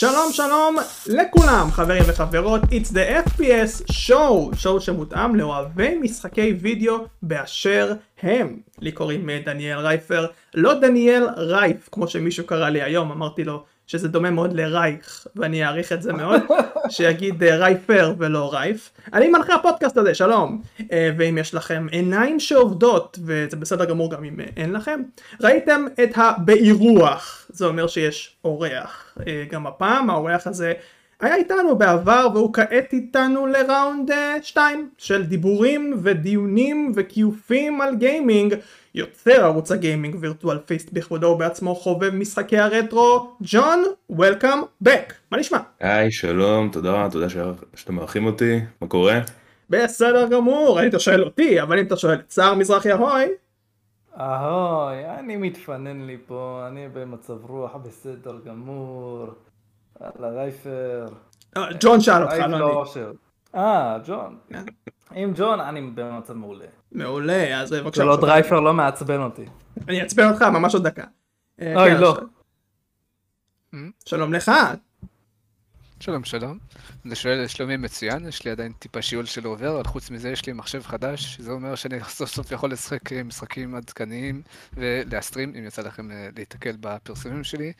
שלום שלום לכולם חברים וחברות It's the FPS show, שואו שמותאם לאוהבי משחקי וידאו באשר הם. לי קוראים אה, דניאל רייפר, לא דניאל רייף כמו שמישהו קרא לי היום, אמרתי לו שזה דומה מאוד לרייך ואני אעריך את זה מאוד, שיגיד אה, רייפר ולא רייף. אני מנחה הפודקאסט הזה, שלום. אה, ואם יש לכם עיניים שעובדות, וזה בסדר גמור גם אם אין לכם, ראיתם את הבאירוח, זה אומר שיש אורח. גם הפעם האורח הזה היה איתנו בעבר והוא כעת איתנו לראונד 2 של דיבורים ודיונים וכיופים על גיימינג יוצר ערוץ הגיימינג וירטואל פייסט בכבודו ובעצמו חובב משחקי הרטרו ג'ון וולקאם בק מה נשמע? היי שלום תודה תודה שאתם מארחים אותי מה קורה? בסדר גמור אתה שואל אותי אבל אם אתה שואל את שר מזרחי אהוי אהוי אני מתפנן לי פה אני במצב רוח בסדר גמור יאללה רייפר. אה, ג'ון שאל אותך, לא אני. אה, ג'ון. עם ג'ון אני במצב מעולה. מעולה, אז בבקשה. שלא דרייפר לא מעצבן אותי. אני אעצבן אותך ממש עוד דקה. אה, אוי, כן, לא. שלום לך. שלום שלום, אני שואל שלומי מצוין, יש לי עדיין טיפה שיעול של עובר, אבל חוץ מזה יש לי מחשב חדש, זה אומר שאני סוף סוף יכול לשחק משחקים עדכניים ולהסטרים, אם יצא לכם להיתקל בפרסומים שלי.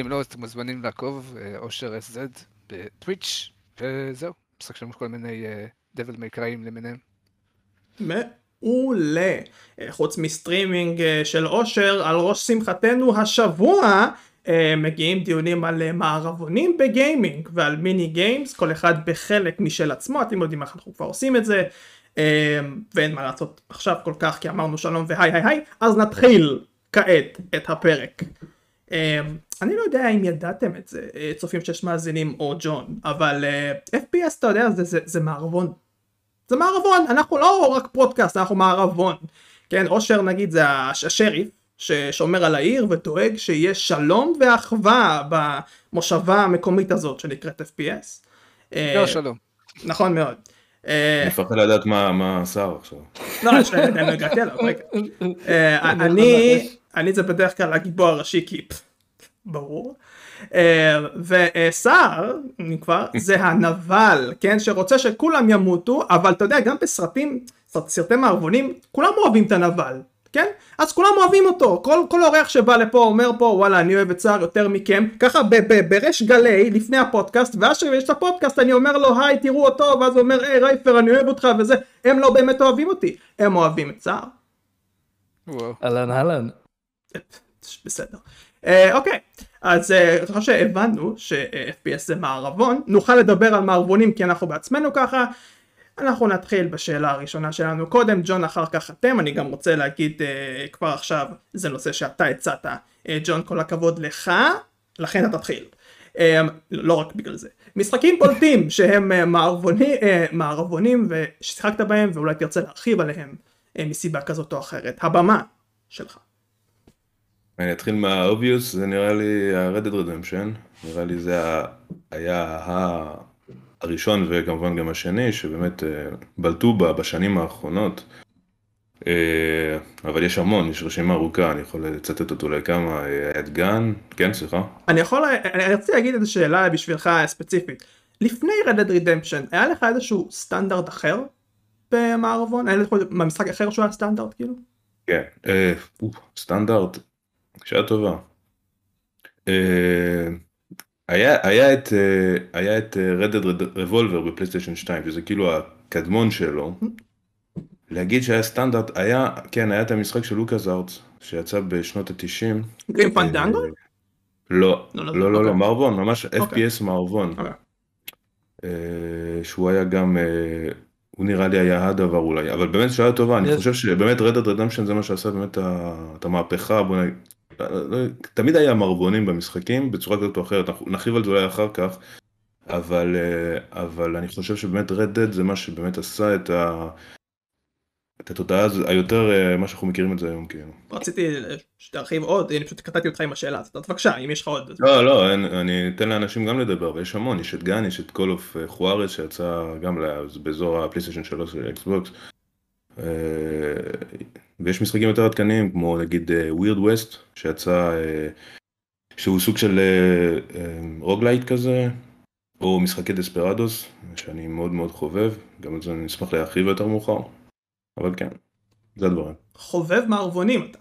אם לא, אתם מוזמנים לעקוב, אה, אושר SZ ב Twitch, וזהו, משחק שם כל מיני Devil May Cry ים למיניהם. מעולה. אה, חוץ מסטרימינג אה, של אושר, על ראש שמחתנו השבוע אה, מגיעים דיונים על מערבונים בגיימינג ועל mini games, כל אחד בחלק משל עצמו, אתם יודעים איך אנחנו כבר עושים את זה. ואין מה לעשות עכשיו כל כך כי אמרנו שלום והי היי היי אז נתחיל כעת את הפרק. Uh, אני לא יודע אם ידעתם את זה, אה, צופים שיש מאזינים או ג'ון, אבל uh, אה, FPS אתה יודע זה, זה, זה מערבון. זה מערבון, אנחנו לא רק פודקאסט, אנחנו מערבון. כן, אושר נגיד זה השריף ששומר על העיר ודואג שיש שלום ואחווה במושבה המקומית הזאת שנקראת FPS. אה, לא שלום. נכון מאוד. אני מפחד לדעת מה השר עכשיו. לא, אני הגעתי אליו, רגע. אני זה בדרך כלל הגיבור הראשי קיפ. ברור. אה, וסער, כבר, זה הנבל, כן, שרוצה שכולם ימותו, אבל אתה יודע, גם בסרטים, סרטי מערבונים, כולם אוהבים את הנבל, כן? אז כולם אוהבים אותו, כל, כל אורח שבא לפה אומר פה וואלה אני אוהב את סער יותר מכם, ככה בריש גלי לפני הפודקאסט, ואז שיש את הפודקאסט אני אומר לו היי תראו אותו, ואז הוא אומר היי רייפר אני אוהב אותך וזה, הם לא באמת אוהבים אותי, הם אוהבים את סער. אהלן אהלן. בסדר. אה, אוקיי, אז אה, אני חושב שהבנו ש-FPS זה מערבון, נוכל לדבר על מערבונים כי אנחנו בעצמנו ככה. אנחנו נתחיל בשאלה הראשונה שלנו קודם, ג'ון אחר כך אתם, אני גם רוצה להגיד uh, כבר עכשיו, זה נושא שאתה הצעת, uh, ג'ון כל הכבוד לך, לכן אתה תתחיל. Uh, לא רק בגלל זה. משחקים בולטים שהם uh, מערבוני, uh, מערבונים וששיחקת בהם ואולי תרצה להרחיב עליהם uh, מסיבה כזאת או אחרת. הבמה שלך. אני אתחיל מהאוביוס, זה נראה לי ה-Reddit Redemption, נראה לי זה היה הראשון וכמובן גם השני, שבאמת אה, בלטו בה בשנים האחרונות. אה, אבל יש המון, יש רשימה ארוכה, אני יכול לצטט אותו לכמה, את גן, כן סליחה. אני יכול, אני רציתי להגיד איזו שאלה בשבילך ספציפית. לפני Reddit Redemption, היה לך איזשהו סטנדרט אחר במערבון? היה לך משחק אחר שהוא היה סטנדרט כאילו? כן, אה, סטנדרט, שאלה טובה. אה, היה, היה את, אה, היה את אה, Red Dead Revolver בפלייסטיישן 2, שזה כאילו הקדמון שלו. להגיד שהיה סטנדרט, היה, כן, היה את המשחק של לוקאס ארץ, שיצא בשנות התשעים. גרים פנדנגו? לא, לא, לא, לא, לא, לא, מערבון, ממש אוקיי. FPS מערבון. אוקיי. שהוא היה גם, הוא נראה לי היה הדבר אולי, אבל באמת שאלה טובה, אני חושב שבאמת Red Dead Redemption זה מה שעשה באמת את המהפכה, בוא נגיד. תמיד היה מערבונים במשחקים בצורה כזאת או אחרת, אנחנו נרחיב על זה אולי אחר כך, אבל, אה, אבל אני חושב שבאמת Red Dead זה מה שבאמת עשה את, ה, את התודעה היותר, אה, מה שאנחנו מכירים את זה היום כאילו. רציתי שתרחיב עוד, אני פשוט קטעתי אותך עם השאלה, אז בבקשה, אם יש לך עוד. לא, לא, אין, אני אתן לאנשים גם לדבר, ויש המון, יש את Gun, יש את Call of Juarez שיצא גם באזור הפלייסטיישן 3 של אקסבוקס. ויש משחקים יותר עדכניים כמו נגיד Weird אה, West שיצא אה, שהוא סוג של roguelite כזה, או משחקי Desperados, שאני מאוד מאוד חובב, גם על זה אני אשמח להרחיב יותר מאוחר, אבל כן, זה הדברים. חובב מערבונים אתה.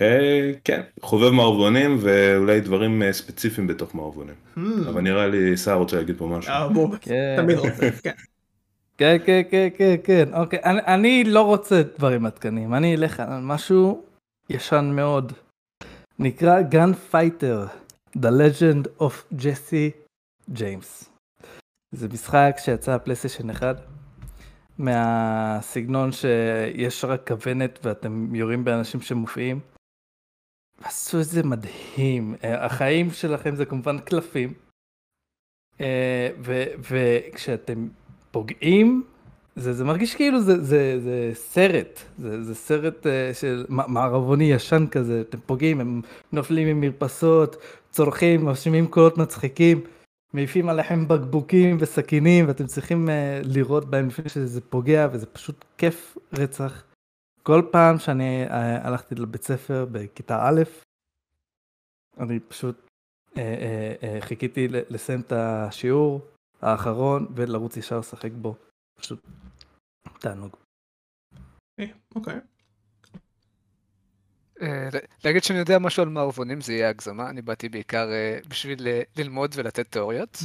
אה, כן, חובב מערבונים ואולי דברים אה, ספציפיים בתוך מערבונים. הממ. אבל נראה לי סער רוצה להגיד פה משהו. אה, כן. תמיד רוצה, כן. כן, כן, כן, כן, כן, אוקיי. אני, אני לא רוצה דברים עדכניים, אני אלך על משהו ישן מאוד. נקרא Gun Fighter, The Legend of Jesse James. זה משחק שיצא פלייסטיישן 1, מהסגנון שיש רק כוונת ואתם יורים באנשים שמופיעים. עשו את זה מדהים, אה, החיים שלכם זה כמובן קלפים, אה, וכשאתם פוגעים, זה, זה מרגיש כאילו זה, זה, זה סרט, זה, זה סרט uh, של מערבוני ישן כזה, אתם פוגעים, הם נופלים ממרפסות, צורכים, מאשימים קולות מצחיקים, מעיפים עליכם בקבוקים וסכינים, ואתם צריכים uh, לירות בהם לפני שזה פוגע, וזה פשוט כיף רצח. כל פעם שאני uh, הלכתי לבית ספר בכיתה א', אני פשוט uh, uh, uh, חיכיתי לסיים את השיעור האחרון ולרוץ ישר לשחק בו. פשוט תענוג. אוקיי. אה, להגיד שאני יודע משהו על מערבונים זה יהיה הגזמה, אני באתי בעיקר אה, בשביל אה, ללמוד ולתת תיאוריות,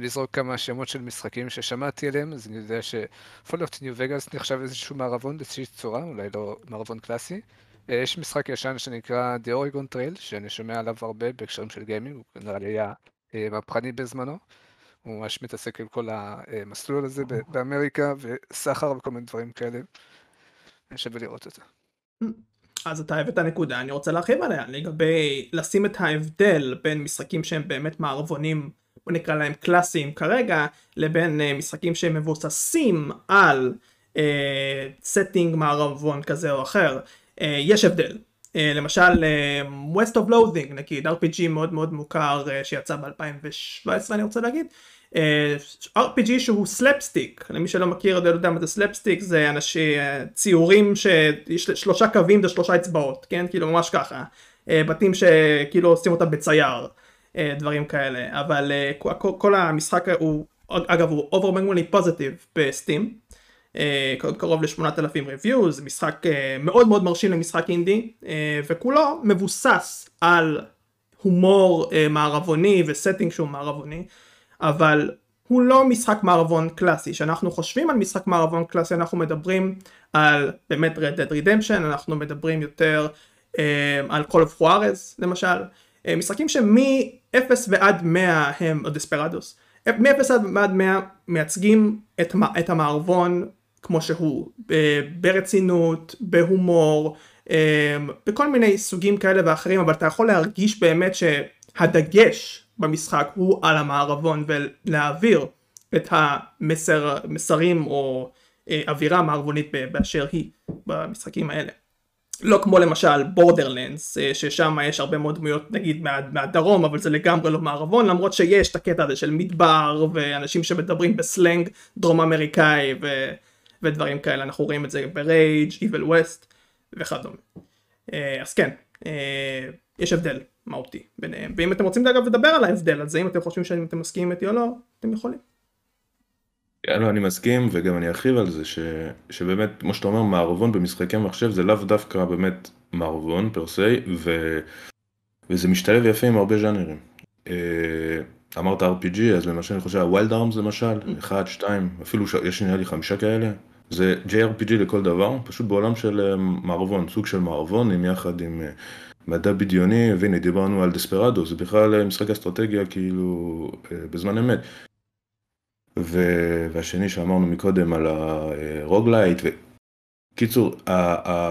לזרוק כמה שמות של משחקים ששמעתי עליהם, אז אני יודע שפולאפט ניו וגאס נחשב איזשהו מערבון באיזושהי צורה, אולי לא מערבון קלאסי. יש משחק ישן שנקרא The Oregon Trail, שאני שומע עליו הרבה בהקשרים של גיימינג, הוא נראה לי היה מהפכני בזמנו. הוא ממש מתעסק עם כל המסלול הזה באמריקה, וסחר וכל מיני דברים כאלה. שווה לראות את זה. אז אתה הבאת נקודה, אני רוצה להרחיב עליה, לגבי לשים את ההבדל בין משחקים שהם באמת מערבונים, בוא נקרא להם קלאסיים כרגע, לבין אה, משחקים שהם מבוססים על setting אה, מערבון כזה או אחר. אה, יש הבדל. אה, למשל אה, West of Loathing נגיד RPG מאוד מאוד מוכר אה, שיצא ב-2017 אני רוצה להגיד. RPG שהוא slapstick למי שלא מכיר לא יודע מה זה slapstick זה אנשים ציורים שיש שלושה קווים ושלושה אצבעות כן? כאילו ממש ככה. בתים שכאילו עושים אותם בצייר דברים כאלה. אבל כל, המשחק הוא אגב הוא overwhelmingly positive ב-Steam קרוב ל-8,000 reviews, משחק uh, מאוד מאוד מרשים למשחק אינדי, uh, וכולו מבוסס על הומור מערבוני וסטינג שהוא מערבוני, אבל הוא לא משחק מערבון קלאסי. כשאנחנו חושבים על משחק מערבון קלאסי אנחנו מדברים על באמת Red Dead Redemption, אנחנו מדברים יותר על Call of Juarez למשל, משחקים שמ-0 ועד 100 הם, דספרדוס, מ-0 עד 100 מייצגים את, את המערבון כמו שהוא, ברצינות, בהומור, בכל מיני סוגים כאלה ואחרים, אבל אתה יכול להרגיש באמת שהדגש במשחק הוא על המערבון ולהעביר את המסרים או אווירה מערבונית באשר היא במשחקים האלה. לא כמו למשל בורדרלנדס ששם יש הרבה מאוד דמויות נגיד מה, מהדרום אבל זה לגמרי לא מערבון למרות שיש את הקטע הזה של מדבר ואנשים שמדברים בסלנג דרום אמריקאי ו... ודברים כאלה אנחנו רואים את זה ב-Rage, Evil West וכדומה. אז כן, יש הבדל מהותי ביניהם ואם אתם רוצים אגב לדבר על ההבדל הזה אם אתם חושבים שאתם מסכימים איתי או לא אתם יכולים. כן, לא, אני מסכים וגם אני ארחיב על זה ש, שבאמת כמו שאתה אומר מערבון במשחקי מחשב זה לאו דווקא באמת מערבון per se ו, וזה משתלב יפה עם הרבה ז'אנרים. אמרת RPG אז למשל אני חושב ה-Wild Arms למשל, אחד, שתיים, אפילו יש נראה לי חמישה כאלה, זה JRPG לכל דבר, פשוט בעולם של מערבון, סוג של מערבון, עם יחד עם מדע בדיוני, והנה דיברנו על Desperados, זה בכלל משחק אסטרטגיה כאילו בזמן אמת. ו- והשני שאמרנו מקודם על ה roguelite, קיצור,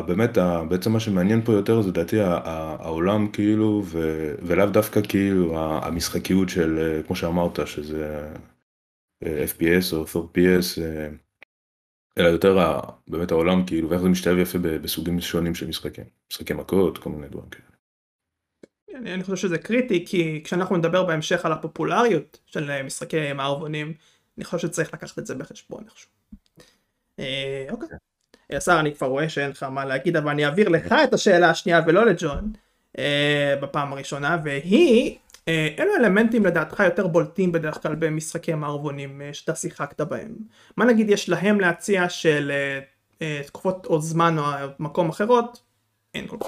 באמת בעצם מה שמעניין פה יותר זה דעתי העולם כאילו, ו- ולאו דווקא כאילו המשחקיות של, כמו שאמרת, שזה FPS או 4PS. אלא יותר באמת העולם כאילו ואיך זה משתלב יפה בסוגים שונים של משחקים, משחקי מכות, כל מיני דברים כאלה. אני, אני חושב שזה קריטי כי כשאנחנו נדבר בהמשך על הפופולריות של משחקי מערבונים, אני חושב שצריך לקחת את זה בחשבון איכשהו. אה, אוקיי. השר אני כבר רואה שאין לך מה להגיד אבל אני אעביר לך את השאלה השנייה ולא לג'ון. אה, בפעם הראשונה, והיא, אה, אילו אלמנטים לדעתך יותר בולטים בדרך כלל במשחקי מערבונים אה, שאתה שיחקת בהם? מה נגיד יש להם להציע של אה, אה, תקופות או זמן או מקום אחרות? אין כל כך.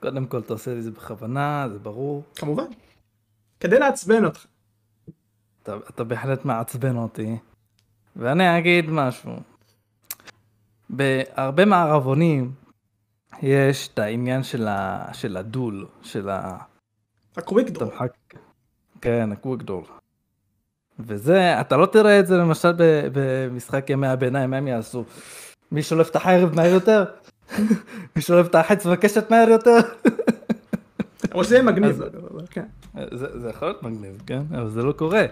קודם כל אתה עושה לי זה בכוונה, זה ברור. כמובן. כדי לעצבן אותך. אתה, אתה בהחלט מעצבן אותי. ואני אגיד משהו. בהרבה מערבונים יש את העניין של, ה, של הדול, של ה... הקוויק דור. כן, הקוויק דור. וזה, אתה לא תראה את זה למשל במשחק ימי הביניים, הם יעשו? מי שולף את החרב מהר יותר? מי שולף את החץ וקשת מהר יותר? או שזה יהיה מגניב. כן. זה, יכול להיות מגניב, כן? אבל זה לא קורה.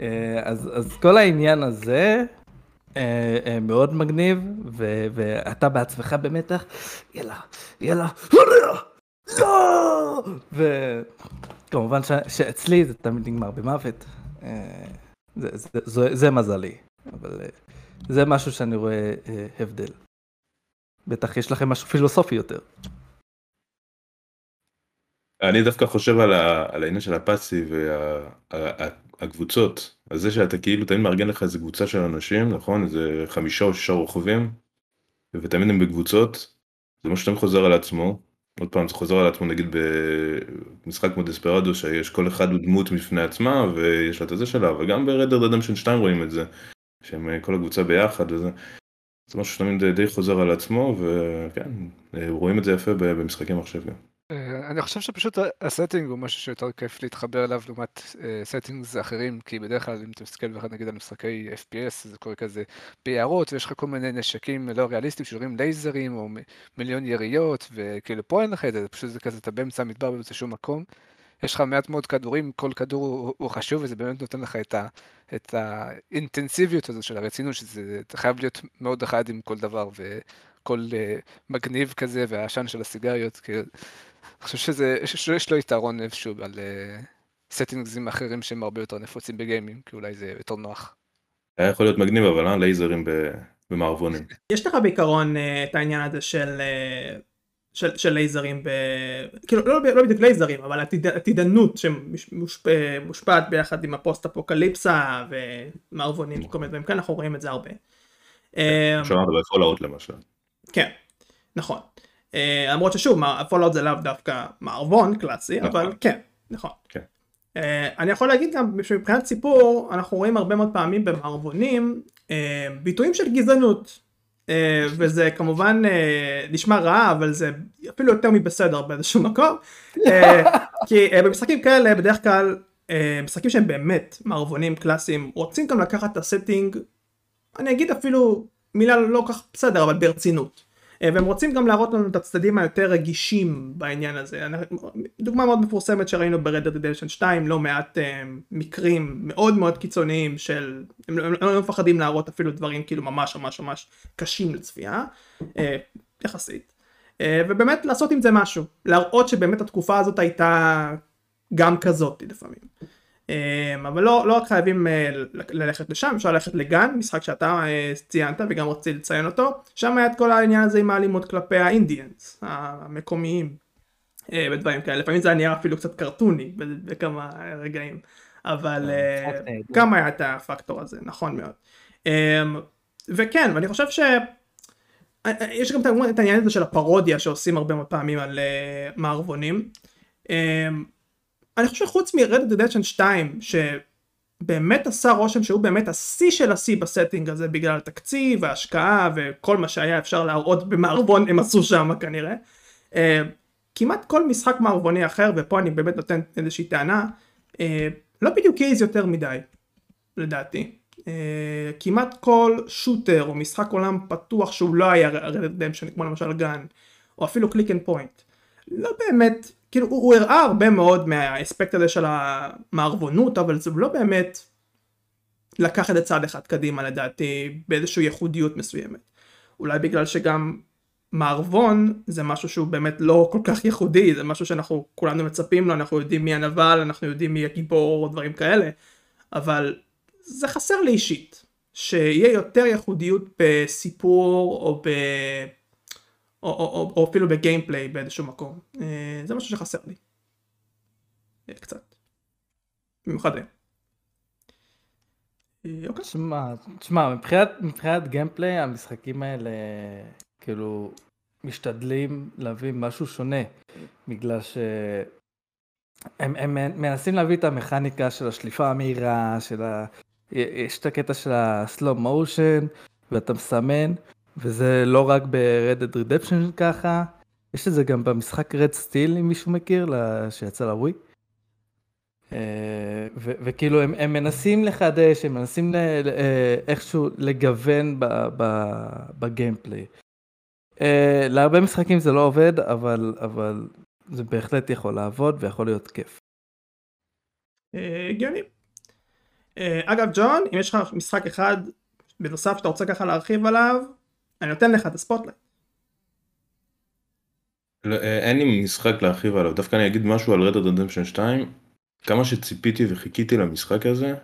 אה, אז, כל העניין הזה אה, אה, מאוד מגניב, ואתה בעצמך במתח, יאללה, יאללה, לא! וכמובן ש, שאצלי זה תמיד נגמר במוות. אה, זה, זה, זה, זה מזלי, אבל אה, זה משהו שאני רואה אה, הבדל. בטח יש לכם משהו פילוסופי יותר. אני דווקא חושב על, ה, על העניין של הפאסי והקבוצות, על זה שאתה כאילו תמיד מארגן לך איזה קבוצה של אנשים, נכון? איזה חמישה או שישה רוכבים, ותמיד הם בקבוצות, זה משהו שתמיד חוזר על עצמו. עוד פעם זה חוזר על עצמו נגיד במשחק כמו דספרדו שיש כל אחד הוא דמות בפני עצמה ויש לה את הזה שלה וגם Dead Redemption 2 רואים את זה שהם אה, כל הקבוצה ביחד וזה זה משהו שתמיד די חוזר על עצמו וכן אה, רואים את זה יפה ב- במשחקים עכשיו גם. אה, אני חושב שפשוט ה setting הוא משהו שיותר כיף להתחבר אליו לעומת settings אחרים, כי בדרך כלל אם אתה מסתכל בכלל נגיד על משחקי FPS, זה קורה כזה ביערות, ויש לך כל מיני נשקים לא ריאליסטיים שיורים לייזרים, או מיליון יריות, וכאילו פה אין לך את זה, פשוט זה כזה, אתה באמצע המדבר באמצע שום מקום. יש לך מעט מאוד כדורים, כל כדור הוא, הוא חשוב, וזה באמת נותן לך את, ה, את האינטנסיביות הזאת של הרצינות, שזה חייב להיות מאוד אחד עם כל דבר, וכל uh, מגניב כזה, והעשן של הסיגריות, כאילו, אני חושב שזה, שיש לו יתרון איפשהו על סטינגזים אחרים שהם הרבה יותר נפוצים בגיימים, כי אולי זה יותר נוח. היה יכול להיות מגניב אבל אה? לייזרים ב- במערבונים. יש לך בעיקרון אה, את העניין הזה של, אה, של, של לייזרים, ב... כאילו לא, לא בדיוק לייזרים, אבל עתיד, עתידנות שמושפעת ביחד עם הפוסט אפוקליפסה ומערבונים וכל מיני דברים כאלה, אנחנו רואים את זה הרבה. אה, שמעת ב-Fallout למשל. כן, נכון. אה, למרות ששוב, Fallout זה לאו דווקא מערבון קלאסי, נכון. אבל כן, נכון. כן. אה, אני יכול להגיד גם שמבחינת סיפור, אנחנו רואים הרבה מאוד פעמים במערבונים אה, ביטויים של גזענות. וזה כמובן נשמע רע, אבל זה אפילו יותר מבסדר באיזשהו מקום. כי במשחקים כאלה בדרך כלל, משחקים שהם באמת מערבונים קלאסיים, רוצים גם לקחת את הסטינג, אני אגיד אפילו מילה לא כך בסדר, אבל ברצינות. אה, והם רוצים גם להראות לנו את הצדדים היותר רגישים בעניין הזה. דוגמה מאוד מפורסמת שראינו ב-Red Dead Redemption 2, לא מעט אה, מקרים מאוד מאוד קיצוניים של, הם לא, לא מפחדים להראות אפילו דברים כאילו ממש ממש ממש קשים לצפייה, אה, יחסית. ובאמת לעשות עם זה משהו, להראות שבאמת התקופה הזאת הייתה גם כזאת לפעמים. אה, אבל לא, לא רק חייבים אה, ללכת לשם, אפשר ללכת לגן, משחק שאתה אה, ציינת וגם רציתי לציין אותו, שם היה את כל העניין הזה עם האלימות כלפי האינדיאנס, המקומיים, אה, ודברים כאלה, לפעמים זה היה נראה אפילו קצת קרטוני בכמה רגעים, אבל נהדר. גם היה את הפקטור הזה, נכון מאוד. אה, וכן, ואני חושב ש... יש גם את- העניין הזה של הפרודיה שעושים הרבה מאוד פעמים על מערבונים. אני חושב שחוץ מ-Red Dead Redemption 2 שבאמת עשה רושם שהוא באמת השיא של השיא ב setting הזה בגלל התקציב וההשקעה וכל מה שהיה אפשר להראות במערבון הם עשו שם כנראה. Uh, כמעט כל משחק מערבוני אחר ופה אני באמת נותן איזושהי טענה uh, לא בדיוק העז יותר מדי לדעתי. Uh, כמעט כל shooter או משחק עולם פתוח שהוא לא היה Redemption כמו למשל Gun או אפילו click and point לא באמת, כאילו הוא, הוא הראה הרבה מאוד מהאספקט הזה של המערבונות, אבל זה לא באמת לקח את זה צעד אחד קדימה לדעתי באיזושהי ייחודיות מסוימת. אולי בגלל שגם מערבון זה משהו שהוא באמת לא כל כך ייחודי, זה משהו שאנחנו כולנו מצפים לו, אנחנו יודעים מי הנבל, אנחנו יודעים מי הגיבור או דברים כאלה, אבל זה חסר לי אישית, שיהיה יותר ייחודיות בסיפור או ב... או, או, או, או אפילו בגיימפליי באיזשהו מקום. אה, זה משהו שחסר לי. קצת. במיוחד היום. אוקיי. שמע, תשמע, מבחינת, מבחינת גיימפליי המשחקים האלה כאילו משתדלים להביא משהו שונה בגלל שהם הם מנסים להביא את המכניקה של השליפה המהירה, של ה... יש את הקטע של ה-slow motion ואתה מסמן וזה לא רק ב-Red Dead Redemption ככה, יש את זה גם במשחק Red Steel אם מישהו מכיר, שיצא לווי. אה, וכאילו הם, הם מנסים לחדש, הם מנסים ל, אה, איכשהו לגוון בגיימפליי. אה, להרבה משחקים זה לא עובד, אבל, אבל זה בהחלט יכול לעבוד ויכול להיות כיף. הגיוני. אגב ג'ון, אם יש לך משחק אחד בנוסף שאתה רוצה ככה להרחיב עליו, אני נותן לך את ה spotlight. לא, אין לי משחק להרחיב עליו, דווקא אני אגיד משהו על Red Dead Redemption 2. כמה שציפיתי וחיכיתי למשחק הזה,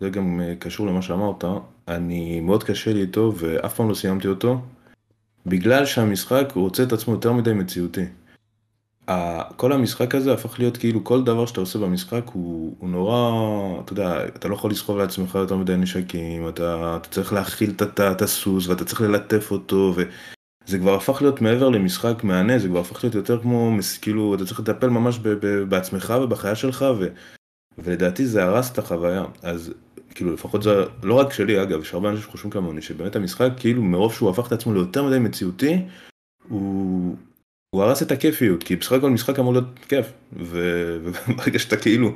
זה גם אה, קשור למה שאמרת, אני מאוד קשה לי איתו ואף פעם לא סיימתי אותו, בגלל שהמשחק רוצה את עצמו יותר מדי מציאותי. כל המשחק הזה הפך להיות כאילו כל דבר שאתה עושה במשחק הוא, הוא נורא, אתה יודע, אתה לא יכול לסחוב לעצמך יותר מדי נשקים, אתה, אתה צריך להכיל את הסוס ואתה צריך ללטף אותו, זה כבר הפך להיות מעבר למשחק מהנה, זה כבר הפך להיות יותר כמו, כאילו, אתה צריך לטפל ממש ב- ב- בעצמך ובחייה שלך, ו- ולדעתי זה הרס את החוויה. אז כאילו, לפחות זה לא רק שלי, אגב, יש הרבה אנשים שחושבים כמוני, שבאמת המשחק, כאילו, מרוב שהוא הפך את עצמו ליותר מדי מציאותי, הוא... הוא הרס את הכיפיות, כי בסך הכל משחק אמור להיות כיף, וברגע שאתה כאילו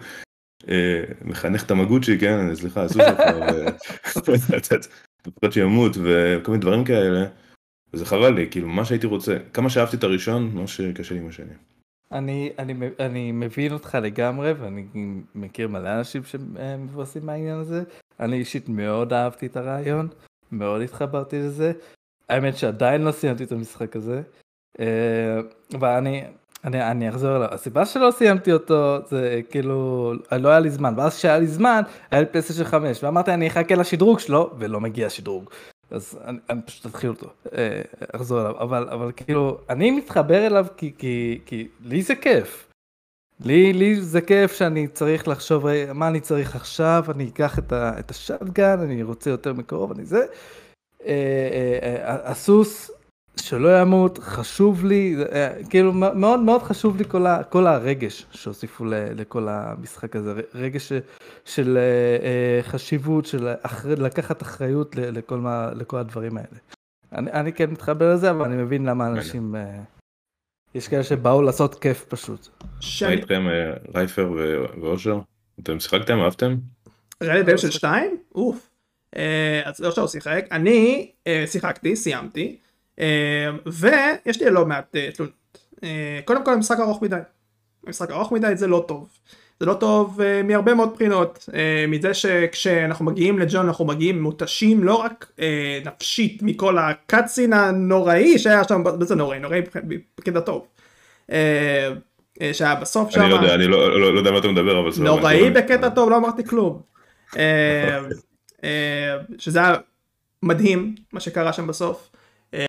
אה, מחנך את המגוצ'י, כן, סליחה, הסוס שלך, לפחות שימות וכל מיני דברים כאלה, וזה חבל לי, כאילו, מה שהייתי רוצה, כמה שאהבתי את הראשון, ממש קשה לי עם השני. אני, אני, אני מבין אותך לגמרי, ואני מכיר מלא אנשים שמבואסים מהעניין הזה. אני אישית מאוד אהבתי את הרעיון, מאוד התחברתי לזה. האמת שעדיין לא סיימתי את המשחק הזה, אה, אבל אני, אני, אני אחזור אליו. הסיבה שלא סיימתי אותו זה כאילו, לא היה לי זמן, ואז כשהיה לי זמן, היה לי פלייסטיישן 5, ואמרתי אני אחכה לשדרוג שלו, ולא מגיע שדרוג. אז אני, אני פשוט אתחיל אותו, אה, אחזור אליו, אבל, אבל כאילו, אני מתחבר אליו כי, כי, כי לי זה כיף. לי, לי זה כיף שאני צריך לחשוב מה אני צריך עכשיו, אני אקח את, את השטגן, אני רוצה יותר מקרוב, אני זה. אה, אה, הסוס שלא ימות, חשוב לי, אה, כאילו מאוד מאוד חשוב לי כל, ה, כל הרגש שהוסיפו ל, לכל המשחק הזה, רגש של אה, אה, חשיבות, של אחר, לקחת אחריות לכל, מה, לכל הדברים האלה. אני, אני כן מתחבר לזה, אבל אני מבין למה אנשים, יש כאלה שבאו לעשות כיף פשוט. מה איתכם רייפר ואושר? אתם שיחקתם? אהבתם? רדי של שתיים? אוף. אז אושר שיחק, אני שיחקתי, סיימתי. אה, ויש לי לא מעט אה, תלונות. אה, קודם כל המשחק ארוך מדי. המשחק ארוך מדי זה לא טוב. זה לא טוב uh, מהרבה מאוד בחינות, uh, מזה שכשאנחנו מגיעים לג'ון אנחנו מגיעים מותשים לא רק uh, נפשית מכל הקאצין הנוראי שהיה שם, זה נוראי, נוראי בקטע טוב. Uh, uh, שהיה בסוף שם. אני לא יודע, אני לא, לא, לא יודע מה אתה מדבר, אבל זה נוראי בקטע טוב, לא אמרתי כלום. uh, uh, שזה היה מדהים מה שקרה שם בסוף. אמ,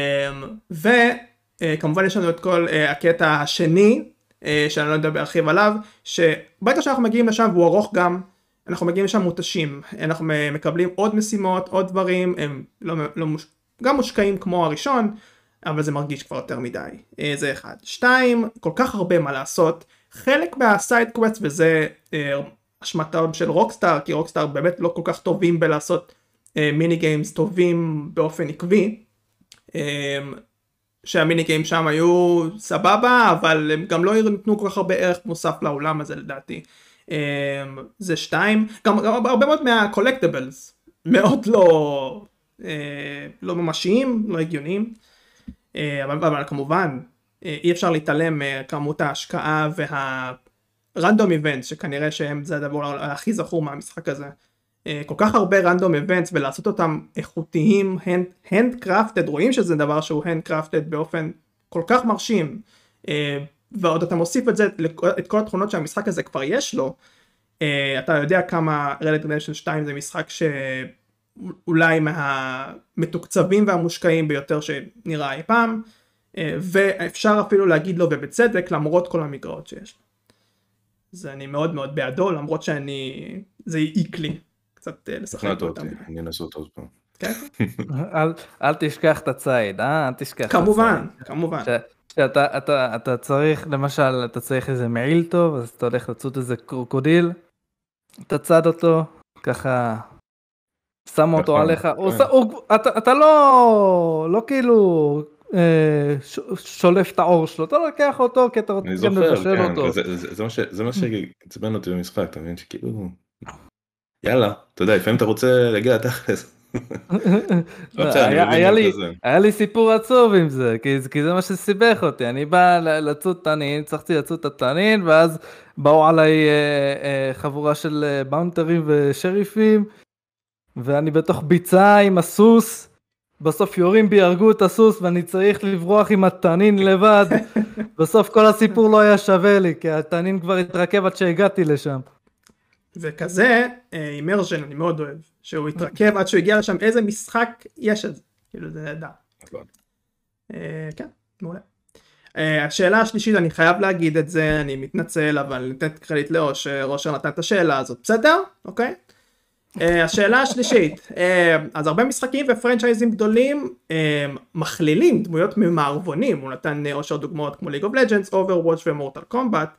וכמובן יש לנו את כל אה, הקטע השני אה, שאני לא יודע להרחיב עליו שברגע שאנחנו מגיעים לשם והוא ארוך גם אנחנו מגיעים לשם מותשים. אנחנו מקבלים עוד משימות עוד דברים הם לא, לא מוש... גם מושקעים כמו הראשון אבל זה מרגיש כבר יותר מדי. אה, זה אחד. שתיים כל כך הרבה מה לעשות. חלק מה side quest וזה אשמתם של Rockstar כי Rockstar באמת לא כל כך טובים בלעשות mini games טובים באופן עקבי שה mini game שם היו סבבה אבל הם גם לא נתנו כל כך הרבה ערך מוסף לעולם הזה לדעתי. אמ, זה שתיים גם, גם הרבה מאוד מה collectibles מאוד לא אה, לא ממשיים לא הגיוניים אה, אבל, אבל כמובן אה, אי אפשר להתעלם מכמות ההשקעה והרנדום איבנט שכנראה שהם זה הדבר הכי זכור מהמשחק הזה. אה, כל כך הרבה רנדום אבנטס ולעשות אותם איכותיים, הנד קרפטד, רואים שזה דבר שהוא הנד קרפטד באופן כל כך מרשים, אה, ועוד אתה מוסיף את זה, את כל התכונות שהמשחק הזה כבר יש לו, אה, אתה יודע כמה Red Dead Redemption 2 זה משחק שאולי מהמתוקצבים והמושקעים ביותר שנראה אי פעם, ואפשר אפילו להגיד לו ובצדק למרות כל המגרעות שיש. זה אני מאוד מאוד בעדו למרות שאני זה העיק לי קצת אה, לשחק שכנעת באותם אותי. אני אנסה אותו עוד פעם. כן? אל, אל תשכח את הציד, אה? אל תשכח. את כמובן הציד. כמובן שאתה אתה, אתה צריך, למשל, אתה צריך איזה מעיל טוב, אז אתה הולך לצוד איזה קרוקודיל, אתה צד אותו, ככה, שם אותו נכון, עליך, הוא, כן. הוא, אתה, אתה לא, לא כאילו אה, ש, שולף את העור שלו, אתה לוקח אותו כי אתה רוצה גם לבשל כן, אותו. זה מה שעצבן אותי במשחק, אתה מבין? שכאילו, יאללה, אתה יודע, לפעמים אתה רוצה להגיע לתכלס. לא היה- לי- סיפור עצוב עם זה, כי, זה מה שסיבך אותי, אני בא לצוד תנין, הצלחתי לצוד את התנין, ואז באו עליי אה, אה, חבורה של אה, באונטרים ושריפים, ואני בתוך ביצה עם הסוס, בסוף יורים בי, הרגו את הסוס, ואני צריך לברוח עם התנין לבד, בסוף כל הסיפור לא היה שווה לי, כי התנין כבר התרכב עד שהגעתי לשם. וכזה אימרשן אני מאוד אוהב שהוא התרכב עד שהוא הגיע לשם איזה משחק יש את זה כאילו זה נהדר. נכון. אה, כן מעולה. אה, השאלה השלישית אני חייב להגיד את זה אני מתנצל אבל ניתן קרדיט לאושר אושר נתן את השאלה הזאת בסדר אוקיי. אה, השאלה השלישית אה, אז הרבה משחקים ו franchiseים גדולים אה, מכלילים דמויות ממערבונים הוא נתן אה, אושר דוגמאות כמו ליג אוף לג'אנס אוברוואץ' ומורטל קומבט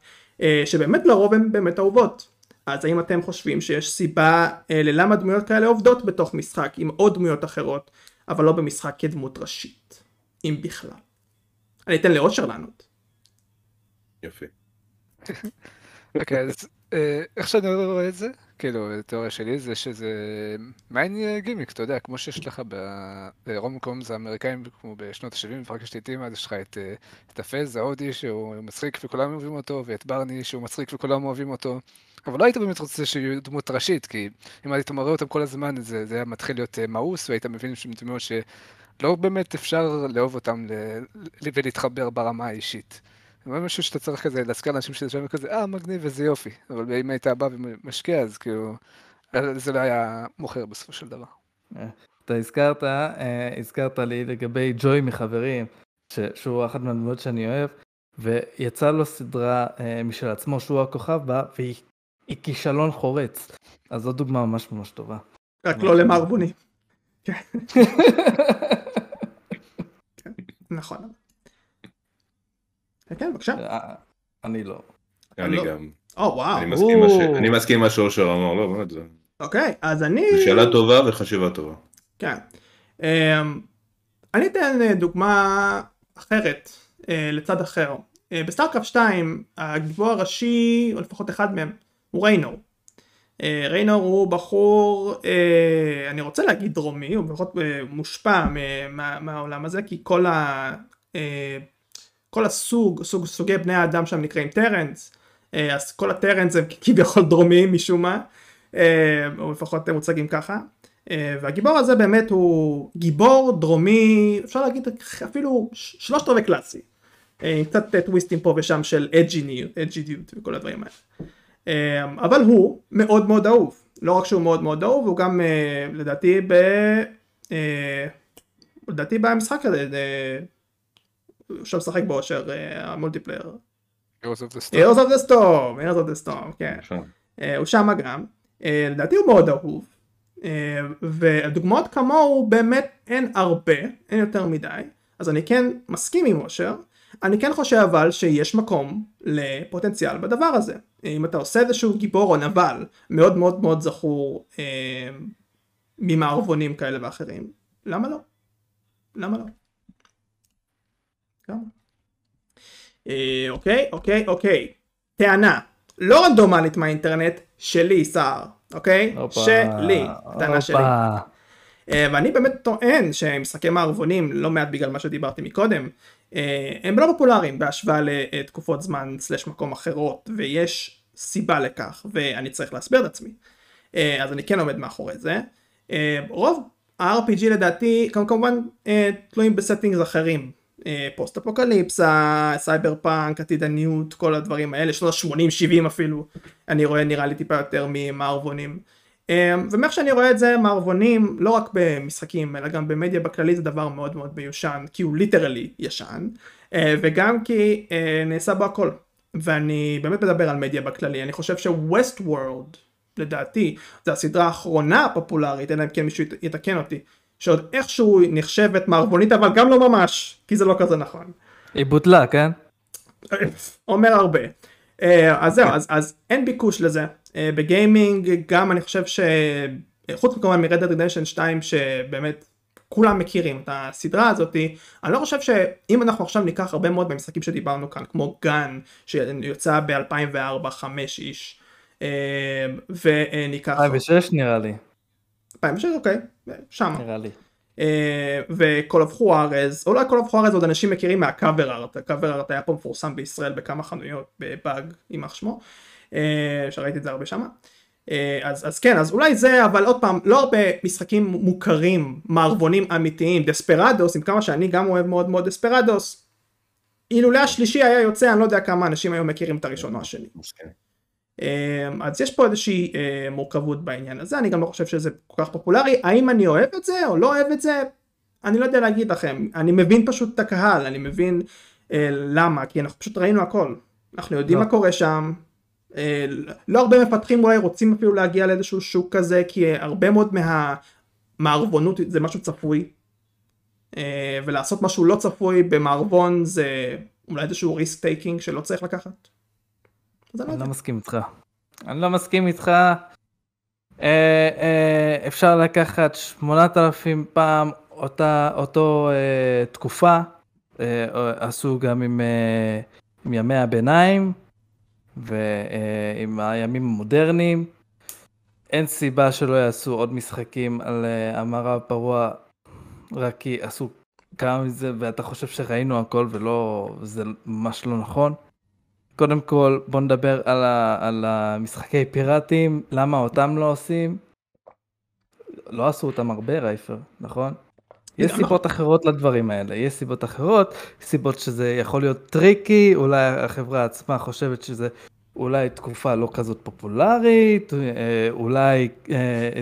אה, שבאמת לרוב הן באמת אהובות. אז האם אתם חושבים שיש סיבה אה, ללמה דמויות כאלה עובדות בתוך משחק עם עוד דמויות אחרות אבל לא במשחק כדמות ראשית אם בכלל. אני אתן לאושר לענות. יופי. אוקיי, אז אה, איך שאני רואה את זה, כאילו, התיאוריה שלי זה שזה מעין אה, גימיק, אתה יודע, כמו שיש לך ברום קומס האמריקאים, כמו בשנות ה-70, מפרק השליטים, אז יש לך את, אה, את הפז, ההודי, שהוא מצחיק וכולם אוהבים אותו, ואת ברני, שהוא מצחיק וכולם אוהבים אותו. אבל לא היית באמת רוצה שיהיו דמות ראשית, כי אם היית מראה אותם כל הזמן, זה, זה היה מתחיל להיות אה, מאוס, והיית מבין שהם שלא באמת אפשר לאהוב אותם ל- ולהתחבר ברמה האישית. זה לא משהו שאתה צריך כזה להזכיר לאנשים שזה שם כזה, אה, מגניב וזה יופי. אבל אם היית בא ומשקיע, אז כאילו, זה לא היה מוכר בסופו של דבר. אתה הזכרת, אה, הזכרת לי לגבי ג'וי מחברים, שהוא אחת מהדמויות שאני אוהב, ויצא לו סדרה אה, משל עצמו שהוא הכוכב בה, והיא היא כישלון חורץ. אז זו דוגמה ממש ממש טובה. רק לא למערבוני. כן, נכון. כן בבקשה. אה, אני לא. אני לא. גם, או וואו. אני מסכים עם מה שאושר אמר, לא, באמת, זה אוקיי אז אני. זו שאלה טובה וחשיבה טובה. כן. אמ, אני אתן אה, דוגמה אחרת אה, לצד אחר. ב-StarCraft 2 הגיבור הראשי או לפחות אחד מהם הוא Raynor. Raynor הוא בחור אני רוצה להגיד דרומי הוא לפחות מושפע מהעולם הזה כי כל ה... כל הסוג, סוג, סוגי בני האדם שם נקראים Terrans, אה, אז כל ה Terrans הם כביכול דרומיים משום מה, אה, או לפחות הם מוצגים ככה, אה, והגיבור הזה באמת הוא גיבור דרומי, אפשר להגיד אפילו שלושת רבעי קלאסי, עם קצת טוויסטים פה ושם של אג'יניות, וכל הדברים האלה. אבל הוא מאוד מאוד אהוב, לא רק שהוא מאוד מאוד אהוב, הוא גם לדעתי ב... לדעתי במשחק הזה, אה, הוא עכשיו משחק באושר אה, המולטיפלייר. Heroes of the Storm. Heroes of the Storm, Heroes of the Storm, כן. עכשיו, אה, הוא שמה גם. אה, לדעתי הוא מאוד אהוב. אה, ודוגמאות כמוהו באמת אין הרבה, אין יותר מדי. אז אני כן מסכים עם אושר. אני כן חושב אבל שיש מקום לפוטנציאל בדבר הזה. אם אתה עושה איזשהו גיבור או נבל מאוד מאוד מאוד זכור אה, ממערבונים כאלה ואחרים, למה לא? למה לא? אה, אוקיי, אוקיי, אוקיי. טענה לא רנדומלית מהאינטרנט, שלי סער, אוקיי? שלי, טענה שלי. אה, ואני באמת טוען שמשחקי מערבונים, לא מעט בגלל מה שדיברתי מקודם, אה, הם לא פופולריים בהשוואה לתקופות זמן slash מקום אחרות, ויש סיבה לכך, ואני צריך להסביר את עצמי. אז אני כן עומד מאחורי זה. רוב ה-RPG לדעתי, כמ- כמובן תלויים ב settings אחרים. אה, פוסט אפוקליפסה, סייבר פאנק, עתידניות, כל הדברים האלה, שנות ה-80-70 אפילו, אני רואה נראה לי טיפה יותר ממערבונים. ומאיך שאני רואה את זה מערבונים לא רק במשחקים אלא גם במדיה בכללי זה דבר מאוד מאוד מיושן כי הוא ליטרלי ישן וגם כי נעשה בו הכל ואני באמת מדבר על מדיה בכללי אני חושב שווסט וורד לדעתי זה הסדרה האחרונה הפופולרית אלא אם כן מישהו יתקן אותי שעוד איכשהו נחשבת מערבונית אבל גם לא ממש כי זה לא כזה נכון. היא בוטלה כן? אומר הרבה. אז זהו אז, אז אין ביקוש לזה בגיימינג גם אני חושב שחוץ כמובן מרד Redemption 2 שבאמת כולם מכירים את הסדרה הזאתי אני לא חושב שאם אנחנו עכשיו ניקח הרבה מאוד במשחקים שדיברנו כאן כמו גן שיוצא ב-2004 5 איש וניקח 2006 נראה לי 2006 אוקיי שם נראה לי. ו Call of Juarez אולי Call of Juarez עוד אנשים מכירים מה cover art. ה cover art היה פה מפורסם בישראל בכמה חנויות בבאג יימח שמו שראיתי את זה הרבה שמה. אז, אז כן אז אולי זה אבל עוד פעם לא הרבה משחקים מוכרים מערבונים אמיתיים. Desperados עם כמה שאני גם אוהב מאוד מאוד Desperados אילולא השלישי היה יוצא אני לא יודע כמה אנשים היום מכירים את הראשון או השני. אז יש פה איזושהי מורכבות בעניין הזה. אני גם לא חושב שזה כל כך פופולרי. האם אני אוהב את זה או לא אוהב את זה? אני לא יודע להגיד לכם. אני מבין פשוט את הקהל אני מבין למה כי אנחנו פשוט ראינו הכל. אנחנו יודעים מה קורה שם. לא הרבה מפתחים אולי רוצים אפילו להגיע לאיזשהו שוק כזה כי הרבה מאוד מהמערבונות זה משהו צפוי. ולעשות משהו לא צפוי במערבון זה אולי איזשהו risk taking שלא צריך לקחת. אני לא מסכים איתך. אני לא מסכים איתך. אפשר לקחת 8,000 פעם אותה אותו תקופה עשו גם עם ימי הביניים. ועם הימים המודרניים. אין סיבה שלא יעשו עוד משחקים על המערב פרוע רק כי עשו כמה מזה ואתה חושב שראינו הכל ולא זה ממש לא נכון. קודם כל בוא נדבר על, ה, על המשחקי פיראטים למה אותם לא עושים. לא עשו אותם הרבה רייפר נכון? יש סיבות אחרות לדברים האלה, יש סיבות אחרות, סיבות שזה יכול להיות טריקי, אולי החברה עצמה חושבת שזה אולי תקופה לא כזאת פופולרית, אולי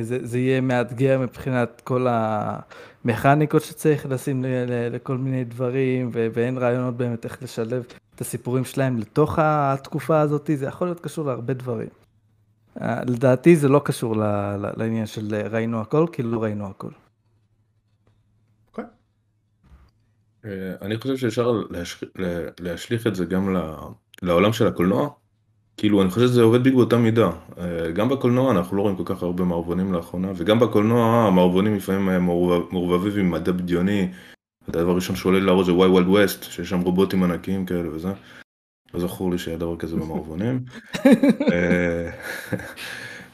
זה, זה יהיה מאתגר מבחינת כל המכניקות שצריך לשים לכל מיני דברים, ואין רעיונות באמת איך לשלב את הסיפורים שלהם לתוך התקופה הזאת, זה יכול להיות קשור להרבה דברים. לדעתי זה לא קשור לעניין של ראינו הכל, כי לא ראינו הכל. אה, אני חושב שאפשר להשליך את זה גם לעולם של הקולנוע. כאילו אני חושב שזה עובד בדיוק באותה מידה. אה, גם בקולנוע אנחנו לא רואים כל כך הרבה מערבונים לאחרונה, וגם בקולנוע המערבונים לפעמים מעורבבים עם מדע בדיוני. הדבר הראשון שעולה לראש זה וואי וואלד ווסט, שיש שם רובוטים ענקיים כאלה וזה. לא זכור לי שהיה דבר כזה במערבונים. אה,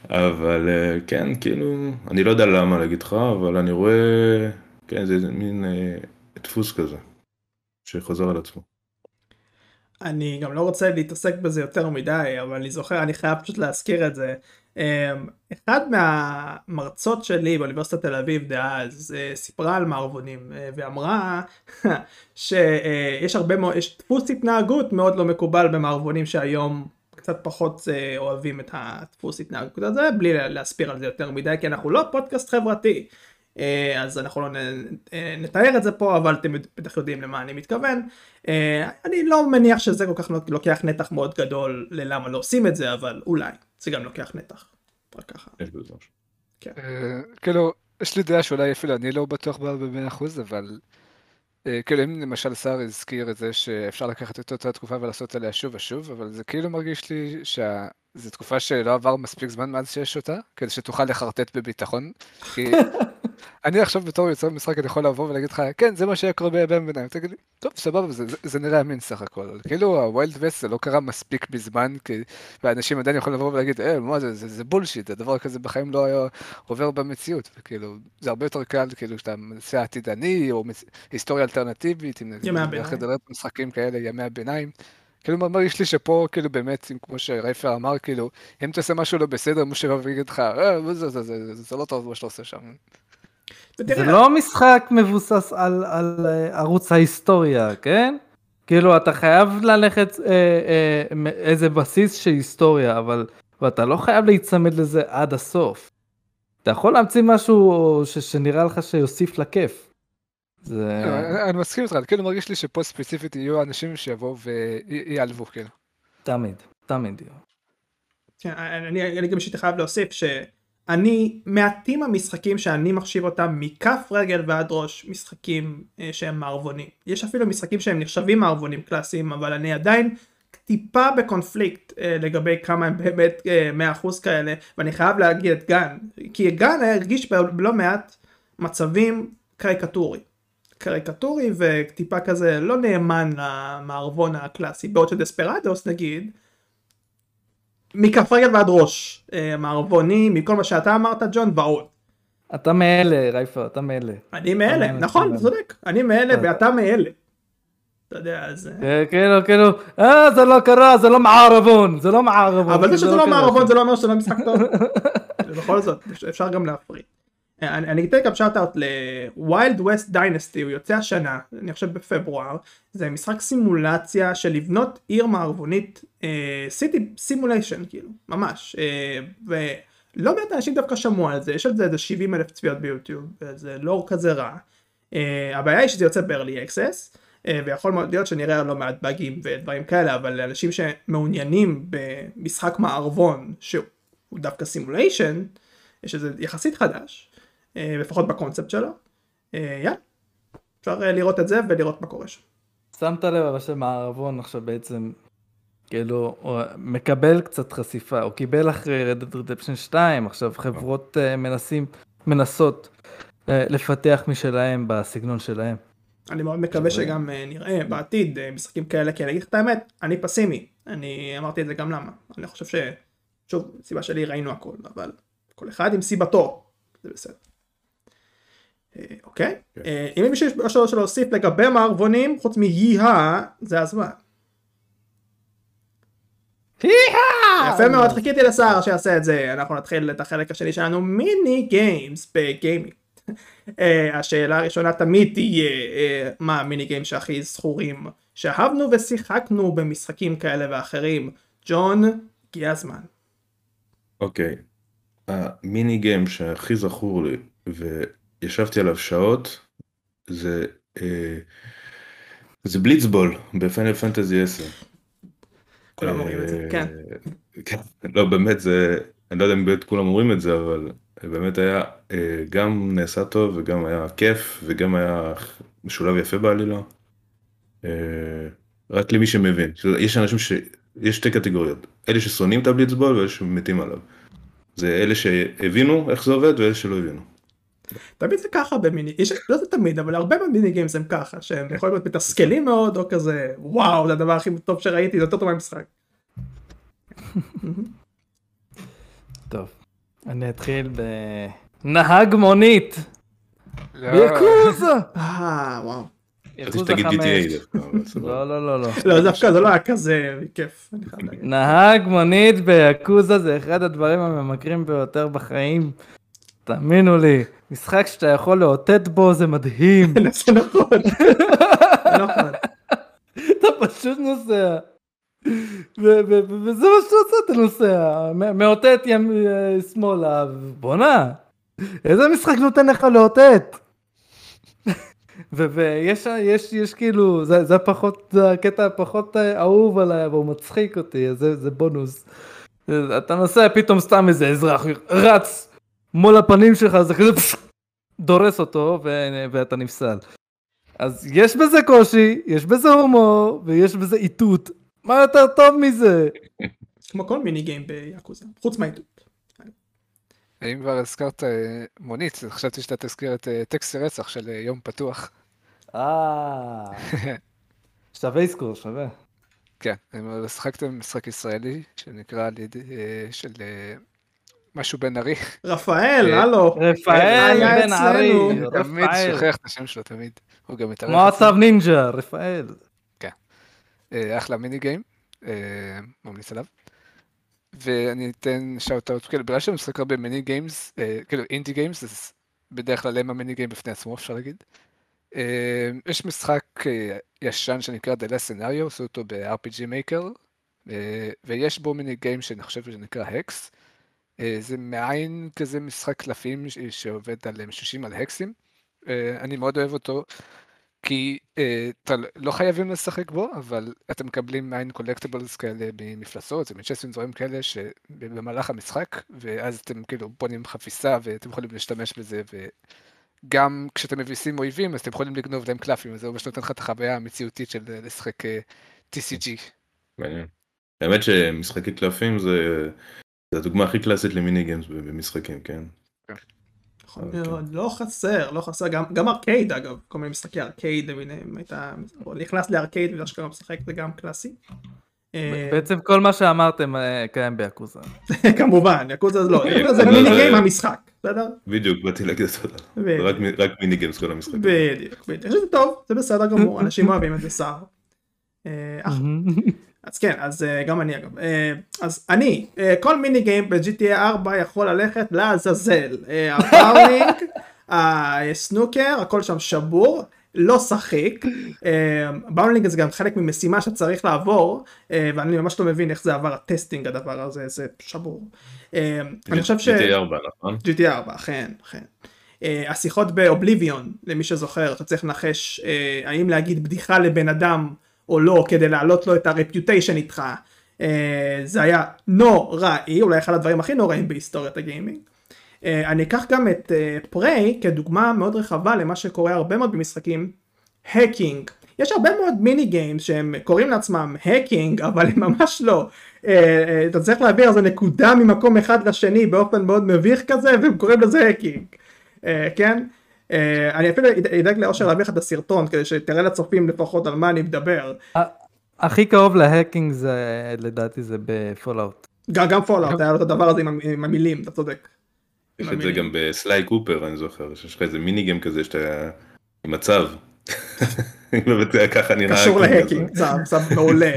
אבל כן, כאילו, אני לא יודע למה להגיד לך, אבל אני רואה, כן, זה מין דפוס כזה, שחוזר על עצמו. אני גם לא רוצה להתעסק בזה יותר מדי, אבל אני זוכר, אני חייב פשוט להזכיר את זה. אמ, אחד מהמרצות שלי באוניברסיטת תל אביב דאז אה, סיפרה על מערבונים אה, ואמרה שיש הרבה מאוד, יש דפוס התנהגות מאוד לא מקובל במערבונים שהיום קצת פחות אה, אוהבים את הדפוס התנהגות הזה בלי להסביר על זה יותר מדי כי אנחנו לא פודקאסט חברתי אה, אז אנחנו לא אה, נתאר את זה פה אבל אתם בטח יודעים למה אני מתכוון אה, אני לא מניח שזה כל כך לוקח נתח מאוד גדול ללמה לא עושים את זה אבל אולי זה גם לוקח נתח. רק ככה. כן. כאילו יש לי דעה שאולי אפילו אני לא בטוח בה במאה אחוז אבל כאילו אם למשל שר הזכיר את זה שאפשר לקחת את אותה תקופה ולעשות עליה שוב ושוב אבל זה כאילו מרגיש לי שה... זו תקופה שלא עבר מספיק זמן מאז שיש אותה, כדי שתוכל לחרטט בביטחון. כי אני עכשיו בתור יוצר משחק, אני יכול לבוא ולהגיד לך, כן, זה מה שהיה קורה בימים ביניים. תגיד לי, טוב, סבבה, זה, זה, זה נראה אמין סך הכל. כאילו, הווילד וסט זה לא קרה מספיק בזמן, כי... ואנשים עדיין יכולים לבוא ולהגיד, אה, מה זה, זה, זה בולשיט, הדבר כזה בחיים לא היה עובר במציאות. וכאילו, זה הרבה יותר קל, כאילו, כשאתה מנסה עתידני, או מצ... היסטוריה אלטרנטיבית, ימי הביניים. משחקים כאלה, ימי הביניים. כאילו מרגיש לי שפה כאילו באמת כמו שרייפר אמר כאילו אם תעשה משהו לא בסדר מישהו יבוא ויגיד לך אה, זה, זה, זה, זה לא טוב מה שאתה עושה שם. זה לא משחק מבוסס על, על uh, ערוץ ההיסטוריה כן כאילו אתה חייב ללכת אה, אה, איזה בסיס של היסטוריה אבל ואתה לא חייב להיצמד לזה עד הסוף. אתה יכול להמציא משהו שנראה לך שיוסיף לכיף. זה... לא, אני מסכים איתך, כאילו מרגיש לי שפה ספציפית יהיו אנשים שיבואו ויעלבו, כאילו. תמיד, תמיד. כן, אני, אני גם אישית חייב להוסיף שאני מעטים המשחקים שאני מחשיב אותם מכף רגל ועד ראש משחקים אה, שהם מערבונים. יש אפילו משחקים שהם נחשבים מערבונים קלאסיים אבל אני עדיין טיפה בקונפליקט אה, לגבי כמה הם באמת אה, 100% כאלה ואני חייב להגיד את גן כי גן הרגיש בלא מעט מצבים קריקטורי. קריקטורי וטיפה כזה לא נאמן למערבון הקלאסי בעוד שדספרדוס נגיד מכף רגל ועד ראש אה, מערבוני מכל מה שאתה אמרת ג'ון ועוד. אתה מאלה רייפר אתה מאלה. אני מאלה נכון צודק אני מאלה. ואתה מאלה. אתה יודע אז כאילו כאילו אה זה לא קרה זה לא מערבון זה לא מערבון. אבל זה שזה לא קרה. מערבון זה לא אומר שזה לא משחק טוב. בכל זאת אפשר גם להפריד. אה, אני אני אתן גם shout out ל Wild West Dynasty הוא יוצא השנה אני חושב בפברואר. זה משחק סימולציה של לבנות עיר מערבונית city simulation כאילו ממש. אה, ולא מעט אנשים דווקא שמעו על זה יש על זה איזה 70 אלף צפיות ביוטיוב זה לא כזה רע. אה, הבעיה היא שזה יוצא ב-early access אה, ויכול מאוד להיות שנראה לא מעט באגים ודברים כאלה אבל לאנשים שמעוניינים במשחק מערבון שהוא דווקא סימוליישן יש איזה יחסית חדש אה, לפחות בקונספט שלו אה, יאללה אפשר אה, לראות את זה ולראות מה קורה שם. שמת לב אבל שמערבון עכשיו בעצם כאילו מקבל קצת חשיפה הוא קיבל אחרי Red Dead Redemption 2 עכשיו חברות אה, מנסים מנסות אה, לפתח משלהם בסגנון שלהם. אני מאוד מקווה שגם אה, נראה בעתיד אה, משחקים כאלה כי אני אגיד לך את האמת אני פסימי אני אמרתי את זה גם למה אני חושב ש... שוב סיבה שלי ראינו הכל אבל כל אחד עם סיבתו זה בסדר. אה, אוקיי כן. אה, אם מישהו יש משהו שלא להוסיף לגבי מערבונים חוץ מיהה זה הזמן. יפה מאוד חיכיתי לסער שיעשה את זה אנחנו נתחיל את החלק השני שלנו מיני גיימס בגיימינג. אה, השאלה הראשונה תמיד תהיה אה, מה המיני גיים שהכי זכורים שאהבנו ושיחקנו במשחקים כאלה ואחרים ג'ון הגיע הזמן. אוקיי. המיני גיים שהכי זכור לי וישבתי עליו שעות זה אה, זה בליצבול בפיינל פנטזי 10. כולם אומרים את זה, כן. אה, כן. לא באמת זה אני לא יודע אם באמת כולם אומרים את זה אבל באמת היה אה, גם נעשה טוב וגם היה כיף וגם היה משולב יפה בעלילה. אה, רק למי שמבין יש אנשים שיש שתי קטגוריות אלה ששונאים את הבליצבול ואלה שמתים עליו. זה אלה שהבינו איך זה עובד ואלה שלא הבינו. תמיד זה ככה במיני, יש, לא זה תמיד אבל הרבה מהמיני גיימס הם ככה שהם יכולים להיות מתסכלים מאוד או כזה וואו זה הדבר הכי טוב שראיתי זה יותר טוב מהמשחק. טוב. אני אתחיל בנהג מונית. לא, יקוזה. אה וואו. לא לא לא לא. לא דווקא זה לא היה כזה כיף. נהג מונית ביקוזה זה אחד הדברים הממכרים ביותר בחיים. תאמינו לי, משחק שאתה יכול לאותת בו זה מדהים. זה נכון. זה נכון. אתה פשוט נוסע. וזה מה שאתה עושה, אתה נוסע, מאותת שמאלה, בואנה, איזה משחק נותן לך לאותת? ויש יש, יש כאילו, זה, זה פחות, זה הקטע הפחות אה, אהוב עליי, אבל הוא מצחיק אותי, זה, זה בונוס. אתה נוסע, פתאום סתם איזה אזרח רץ מול הפנים שלך, זה כזה פש, דורס אותו, ו- ואתה נפסל. אז יש בזה קושי, יש בזה הומור, ויש בזה איתות. מה יותר טוב מזה? כמו כל מיני גיים ביאקוזה חוץ מהעיתות. אם כבר הזכרת אה, מונית, חשבתי שאתה תזכיר את אה, טקסט הרצח של אה, יום פתוח. אה, שווה אזכור, שווה. כן, אני שיחקתם משחק ישראלי שנקרא על ידי, של משהו בן ארי. רפאל אה, הלו. רפאל בן ארי. תמיד. שוכח את השם שלו, תמיד. הוא גם מתארח. כמו. הצו נינג'ה, רפאל. אה, אחלה mini game, אה, ממליץ עליו. ואני אתן shout out, כאילו בגלל שאני משחק הרבה mini games, כאילו indie games, אז בדרך כלל הם ה mini game בפני עצמו אפשר להגיד. יש משחק ישן שנקרא The Last Scenario, עשו אותו ב-RPG Maker, ויש בו mini game שאני חושב שנקרא Hex. אה, זה מעין כזה משחק קלפים שעובד על משושים על הקסים. אה, אני מאוד אוהב אותו, כי אה, אתה לא חייבים לשחק בו, אבל אתם מקבלים מעין קולקטיבלס כאלה ממפלסות ומצ'סים דברים כאלה שבמהלך המשחק, ואז אתם כאילו בונים חפיסה ואתם יכולים להשתמש בזה, וגם כשאתם מביסים אויבים אז אתם יכולים לגנוב להם קלפים, וזה ממש נותן לך את החוויה המציאותית של אה, לשחק אה, TCG. מעניין. האמת שמשחקי קלפים זה זה הדוגמה הכי קלאסית ל mini games במשחקים, כן? נכון אוקיי. לא חסר, לא חסר, גם, גם ארקייד אגב, כל מיני משחקי ארקייד למיניהם, הייתה, נכנס לארקייד בגלל שאתה משחק זה גם קלאסי. אה, בעצם כל מה שאמרתם אה, קיים ביאקוזה. כמובן, יקוזה זה לא, יקוזה זה mini game המשחק, בסדר? בדיוק, באתי להגיד את זה. רק mini games כל המשחקים. בדיוק, בדיוק, שזה טוב, זה בסדר גמור, אנשים אוהבים את זה שר. אז כן, אז אה, גם אני אגב. אה, אז אני, אה, כל mini game ב-GTA 4 יכול ללכת לעזאזל. הבאולינג, הסנוקר, הכל שם שבור, לא שחיק. באולינג זה גם חלק ממשימה שצריך לעבור, ואני ממש לא מבין איך זה עבר ה testing הדבר הזה, זה שבור. אני חושב ש... GTA 4, נכון? GTA 4, אכן, אכן. אה, השיחות ב Oblivion, למי שזוכר, אתה צריך לנחש האם להגיד בדיחה לבן אדם או לא, כדי להעלות לו את ה reputation איתך. Uh, זה היה נוראי, אולי אחד הדברים הכי נוראים בהיסטוריית הגיימינג. אה, אני אקח גם את Prey אה, כדוגמה מאוד רחבה למה שקורה הרבה מאוד במשחקים, hacking. יש הרבה מאוד mini games שהם קוראים לעצמם hacking, אבל הם ממש לא. אה, אה, אתה צריך להעביר איזה נקודה ממקום אחד לשני באופן מאוד מביך כזה, והם קוראים לזה hacking. כן? אה, אני אפילו אדאג לאושר להעביר לך את הסרטון כדי שתראה לצופים לפחות על מה אני מדבר. הכי קרוב ל hacking זה לדעתי זה ב Fallout. גם, גם Fallout היה לו את הדבר הזה עם, עם המילים, אתה צודק. יש את זה. גם ב Sly Cooper, אני זוכר, שיש לך איזה mini game כזה שאתה עם מצב. באמת ככה נראה. קשור hacking ל hacking. זה זה מעולה.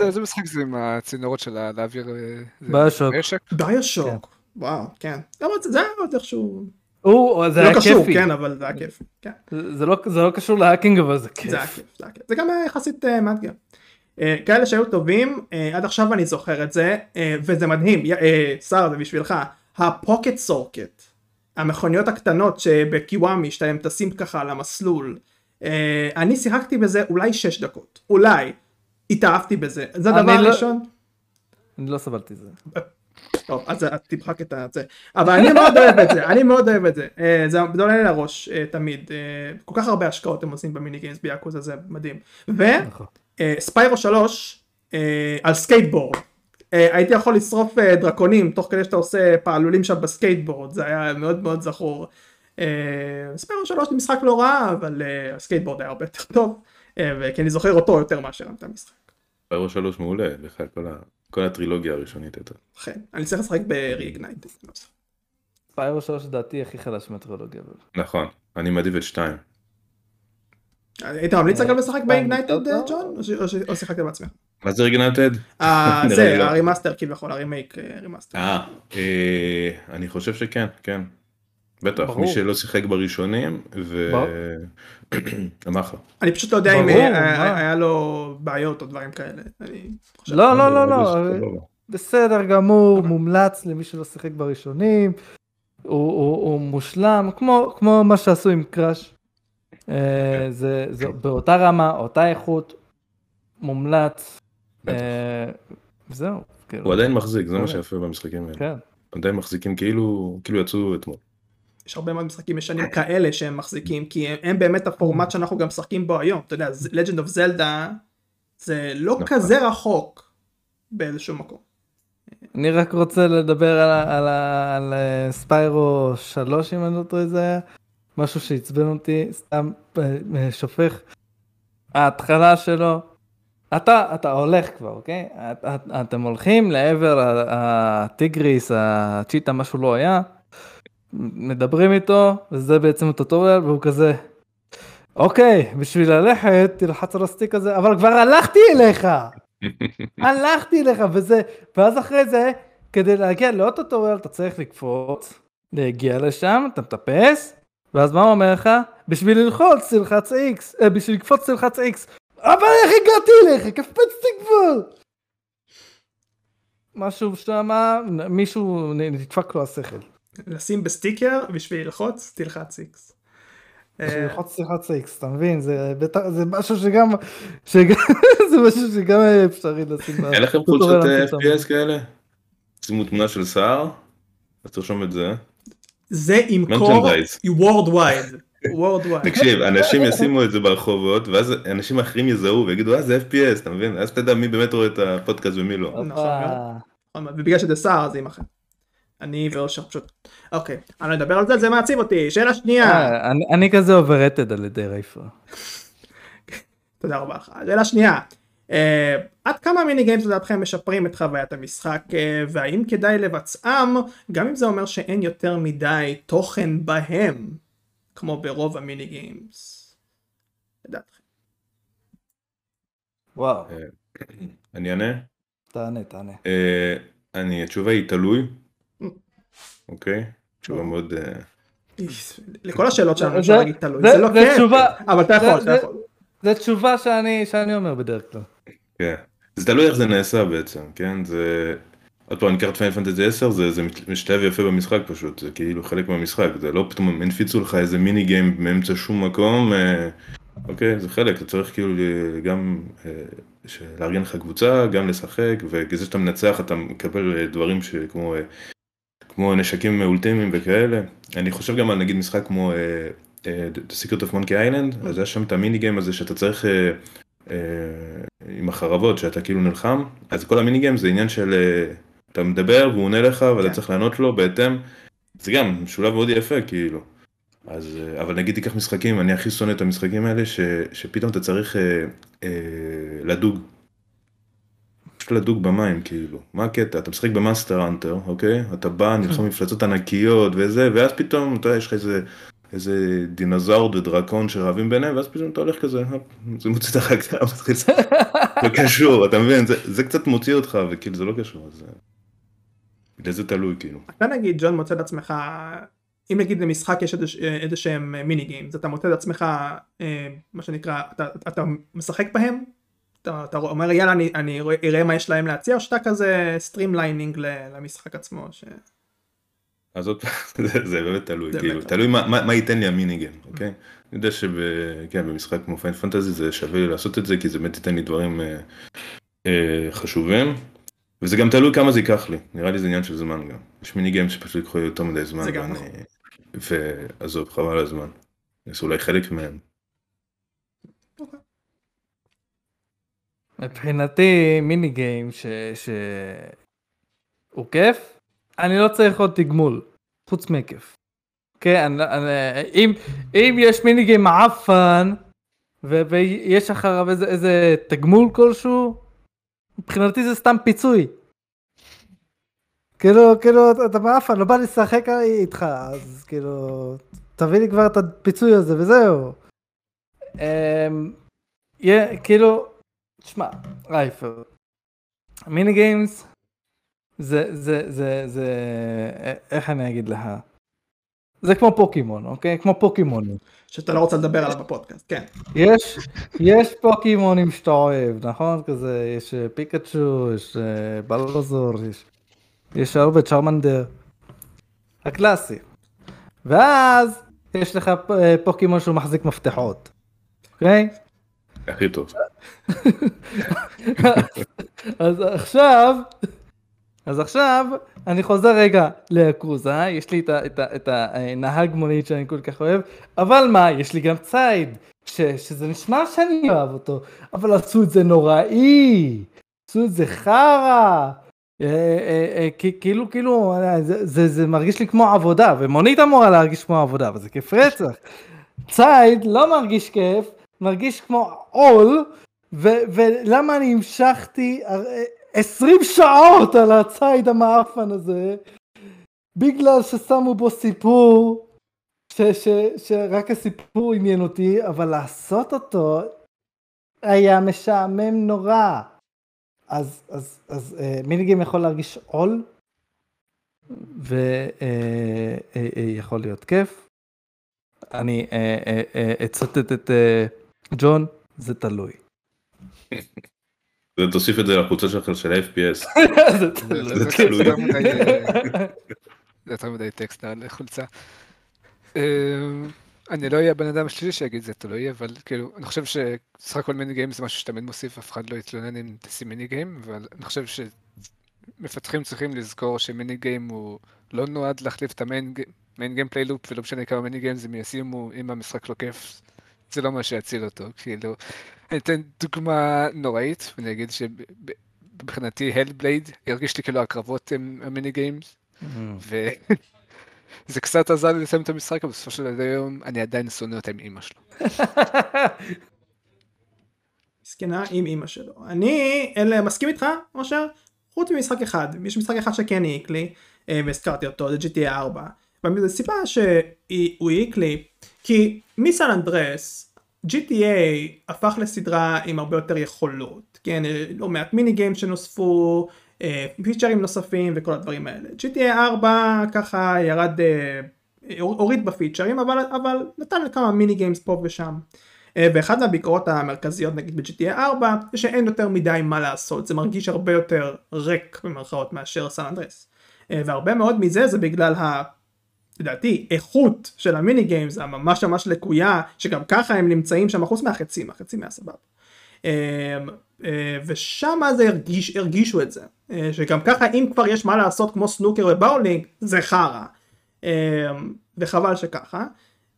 איזה משחק זה עם הצינורות של להעביר אה, ביושוק. נשק? ביושוק, וואו, כן. זה זה היה עוד איכשהו, הוא, זה לא היה קשור, כיפי. כן, אבל זה היה כיף. כן. זה לא, זה לא קשור להאקינג אבל זה זה היה כיף. כיף, זה היה כיף. זה גם היה יחסית אה, מאתגר. אה, כאלה שהיו טובים, אה, עד עכשיו אני זוכר את זה, אה, וזה מדהים, יא- אה, שר זה בשבילך, הפוקט סורקט, המכוניות הקטנות שבקיוואמי שאתם טסים ככה על המסלול, אה, אני שיחקתי בזה אולי 6 דקות, אולי, התאהבתי בזה, זה הדבר לא- הראשון, אני לא סבלתי את זה. טוב, אז תמחק את זה. אבל אני מאוד אוהב את זה, אני מאוד אוהב את זה. אה, זה זה עולה לי לראש אה, תמיד. אה, כל כך הרבה השקעות הם עושים ב mini games ביאקוזה, זה מדהים. נכון. ו Spyro 3 אה, על סקייטבורד. הייתי יכול לשרוף דרקונים תוך כדי שאתה עושה פעלולים שם בסקייטבורד, זה היה מאוד מאוד זכור. Spyro 3 זה משחק לא רע, אבל הסקייטבורד היה הרבה יותר טוב, וכי אני זוכר אותו יותר מאשר את המשחק. פיירו 3 מעולה, בכלל כל ה- כל הטרילוגיה הראשונית הייתה. אכן, אני צריך לשחק ב-Reignited. פיירו 3 לדעתי הכי חלש מהטרילוגיה. נכון, אני מעדיף את 2. היית ממליץ אגב לשחק ב Reignited טוב. ג'ון? או ש- או ש- או שיחקת בעצמך? מה זה Reignited? אה, זה לא. ה remaster כביכול הרימייק אה, remaster. אה, אה, אני חושב שכן, כן. בטח, ברור. מי שלא שיחק בראשונים, ו... לך. אני פשוט לא יודע אם ברור, אה, מה? היה לו בעיות או דברים כאלה. אני חושב- לא לא לא לא. סבבה. בסדר גמור, מומלץ למי שלא שיחק בראשונים, הוא, הוא, הוא מושלם, כמו, כמו מה שעשו עם קראש. אה, זה, זה באותה רמה, אותה איכות, מומלץ. אה, זהו, כאילו, הוא עדיין מחזיק, זה מה באמת. שיפה במשחקים האלה. כן. עדיין מחזיקים כאילו, כאילו יצאו אתמול. יש הרבה מאוד משחקים ישנים כאלה שהם מחזיקים כי הם- הם באמת הפורמט שאנחנו גם משחקים בו היום. אתה יודע, Legend of Zelda זה לא נכון. כזה רחוק באיזשהו מקום. אני רק רוצה לדבר על, על, על אה, ספיירו 3 אם אני לא טועה זה היה, משהו שעצבן אותי, סתם אה, אה, שופך. ההתחלה שלו, אתה, אתה הולך כבר, אוקיי? את, את, אתם הולכים לעבר הטיגריס, הצ'יטה, משהו לא היה, מדברים איתו, וזה בעצם הטוטוריאל, והוא כזה, אוקיי, בשביל ללכת תלחץ על הסטיק הזה, אבל כבר הלכתי אליך! הלכתי אליך וזה, ואז אחרי זה, כדי להגיע לעוד טוטוריאל אתה צריך לקפוץ, להגיע לשם, אתה מטפס, ואז מה הוא אומר לך? בשביל ללחוץ תלחץ X, אה, בשביל לקפוץ תלחץ X, אבל איך הגעתי אליך? קפצתי כבר! משהו שם, מישהו נדפק לו השכל. לשים בסטיקר בשביל ללחוץ, תלחץ איקס. בשביל ללחוץ תלחץ איקס, אתה מבין? זה בטח- זה משהו שגם, זה משהו שגם אפשרי לשים. אין לכם חולצות אה. FPS כאלה? שימו תמונה של סער? אז תרשום את זה. זה ימכור Merchandise. worldwide. worldwide. תקשיב, אנשים ישימו את זה ברחובות, ואז אנשים אחרים יזהו ויגידו, אה, זה FPS, אתה מבין? אז תדע מי באמת רואה את הפודקאסט ומי לא. נכון. נכון ובגלל שזה שר אז זה יימחק. אני ואושר פשוט. אוקיי, אני לא אדבר על זה, זה מעציב אותי. שאלה שנייה. אה, אני- כזה overrated על ידי רייפר. תודה רבה לך. שאלה שנייה. אה, עד כמה mini games לדעתכם משפרים את חוויית המשחק אה, והאם כדאי לבצעם גם אם זה אומר שאין יותר מדי תוכן בהם כמו ברוב המיני גיימס. לדעתכם. וואו, אני אענה? תענה, תענה. אני, התשובה היא תלוי. אוקיי? תשובה מאוד... אה, לכל השאלות שלנו זה- אפשר להגיד תלוי. זה- זה לא זה. תשובה- אבל אתה יכול, זה- אתה זה- יכול. זו תשובה שאני שאני אומר בדרך כלל. כן. זה תלוי איך זה נעשה בעצם, כן? זה... עוד פעם, אני אקח את פיינל פנטזי 10, זה, זה משתלב יפה במשחק פשוט, זה כאילו חלק מהמשחק, זה לא פתאום הם הנפיצו לך איזה מיני גיים מאמצע שום מקום, אה, אוקיי, זה חלק, אתה צריך כאילו גם אה, לארגן לך קבוצה, גם לשחק, וכזה שאתה מנצח אתה מקבל אה, דברים שכמו אה, כמו נשקים אולטימיים וכאלה. אני חושב גם על נגיד משחק כמו אה, אה, The Secret of Monkey Island, אז יש שם את המיני גיים הזה שאתה צריך אה, אה, עם החרבות שאתה כאילו נלחם, אז כל המיני גיים זה עניין של אה, אתה מדבר והוא עונה לך ואתה כן. צריך לענות לו בהתאם, זה גם משולב מאוד יפה כאילו. אז אבל נגיד תיקח משחקים, אני הכי שונא את המשחקים האלה ש, שפתאום אתה צריך אה, אה, לדוג. פשוט לדוג במים כאילו, מה הקטע? אתה משחק במאסטר אנטר, אוקיי? אתה בא, נלחם מפלצות ענקיות וזה, ואז פתאום, אתה יודע, יש לך איזה, איזה דינוזאור ודרקון שרבים ביניהם, ואז פתאום אתה הולך כזה, זה מוציא את החגה, מתחיל. לא קשור, אתה מבין? זה, זה קצת מוציא אותך, וכאילו זה לא קשור, אז... אה, בגלל זה תלוי כאילו. אתה נגיד ג'ון מוצא את עצמך אם נגיד למשחק יש איזה- איזה שהם mini games אתה מוצא את עצמך אה, מה שנקרא אתה, אתה משחק בהם אתה, אתה אומר יאללה אני, אני אראה מה יש להם להציע או שאתה כזה streamlining למשחק עצמו ש... אז עוד פעם, זה, זה באמת תלוי, זה כאילו, באמת תלוי מה, מה, מה ייתן לי המיניגן, אוקיי? אני יודע שבמשחק כמו פיין פנטזי זה שווה לי לעשות את זה, כי זה באמת ייתן לי דברים אה, אה, חשובים, וזה גם תלוי כמה זה ייקח לי, נראה לי זה עניין של זמן גם. יש מיניגיים שפשוט יקחו יותר מדי זמן, זה גם ואני- נכון. ועזוב, חבל על הזמן. זה אולי חלק מהם. מבחינתי מיני גיים ש... ש... הוא כיף, אני לא צריך עוד תגמול, חוץ מכיף. כן, אני, אני, אם, אם יש מיני גיים מעפן, ו- ויש אחריו איזה, איזה תגמול כלשהו, מבחינתי זה סתם פיצוי. כאילו, כאילו, אתה- מעפן, לא בא לשחק איתך, אז כאילו, תביא לי כבר את הפיצוי הזה וזהו. אמ, כאילו, תשמע, רייפר, מיני גיימס, זה, זה, זה, זה, איך אני אגיד לך? זה כמו פוקימון, אוקיי? כמו פוקימונים. שאתה לא רוצה לדבר עליו בפודקאסט כן יש, יש פוקימונים שאתה אוהב, נכון? כזה, יש אה, פיקאצ'ו, יש אה, בלוזור, יש, יש הרבה צ'רמנדר. הקלאסי. ואז יש לך אה, פוקימון שהוא מחזיק מפתחות, אוקיי? הכי טוב. אז עכשיו, אז עכשיו אני חוזר רגע ליאקוזה, יש לי את את את הנהג מונית שאני כל כך אוהב, אבל מה, יש לי גם ציד, ש, שזה נשמע שאני אוהב אותו, אבל עשו את זה נוראי, עשו את זה חרא. אה, אה, אה, כאילו כאילו זה, זה, מרגיש לי כמו עבודה ומונית אמורה להרגיש כמו עבודה אבל זה כיף רצח. ציד לא מרגיש כיף מרגיש כמו עול ו- ולמה אני המשכתי הר- 20 שעות על הציד המאפן הזה בגלל ששמו בו סיפור ש- ש- שרק הסיפור עניין אותי אבל לעשות אותו היה משעמם נורא. אז, אז, אז אה, מיניגים יכול להרגיש עול ויכול להיות כיף. אני אה, אה, אה, אצטט את אה, ג'ון, זה תלוי. תוסיף את זה לקבוצה שלך של FPS. זה זה תלוי. אה, זה יותר מדי טקסט על חולצה. אה, אני לא אהיה הבן אדם השלישי שיגיד זה תלוי, אבל כאילו, אני חושב שסך הכל mini game זה משהו שתמיד מוסיף, אף אחד לא יתלונן אם תשים mini game, אבל אני חושב שמפתחים צריכים לזכור ש mini game הוא לא נועד להחליף את ה main gameplay loop, ולא משנה כמה mini game זה מיישימו, אם המשחק לא כיף, זה לא מה שיציל אותו, כאילו. אני אתן דוגמה נוראית, ואני אגיד שמבחינתי Hellblade הרגיש לי כאילו הקרבות הם ה mini games, וזה קצת עזר לי לסיים את המשחק, אבל בסופו של היום אני עדיין שונא אותה עם אימא שלו. מסכנה עם אימא שלו. אני אלה, מסכים איתך, אושר? חוץ ממשחק אחד, יש משחק אחד שכן העיק לי, אה, והזכרתי אותו, זה GTA 4. וזו סיבה שהוא העיק לי, כי מסן אנדרס, GTA הפך לסדרה עם הרבה יותר יכולות, כן, לא מעט מיני גיים שנוספו, אה, פיצ'רים נוספים וכל הדברים האלה. GTA 4 ככה ירד, אה, הוריד בפיצ'רים, אבל, אבל נתן כמה mini games פה ושם. אה, ואחת מהביקורות המרכזיות נגיד ב-GTA 4 זה שאין יותר מדי מה לעשות, זה מרגיש הרבה יותר ריק במרכאות מאשר San Andreas. והרבה מאוד מזה זה בגלל ה... לדעתי איכות של ה mini games הממש ממש לקויה שגם ככה הם נמצאים שם חוץ מהחצים, החצים מהסבבה. אה, ושם זה הרגיש, הרגישו את זה, שגם ככה אם כבר יש מה לעשות כמו סנוקר ובאולינג זה חרא. וחבל שככה.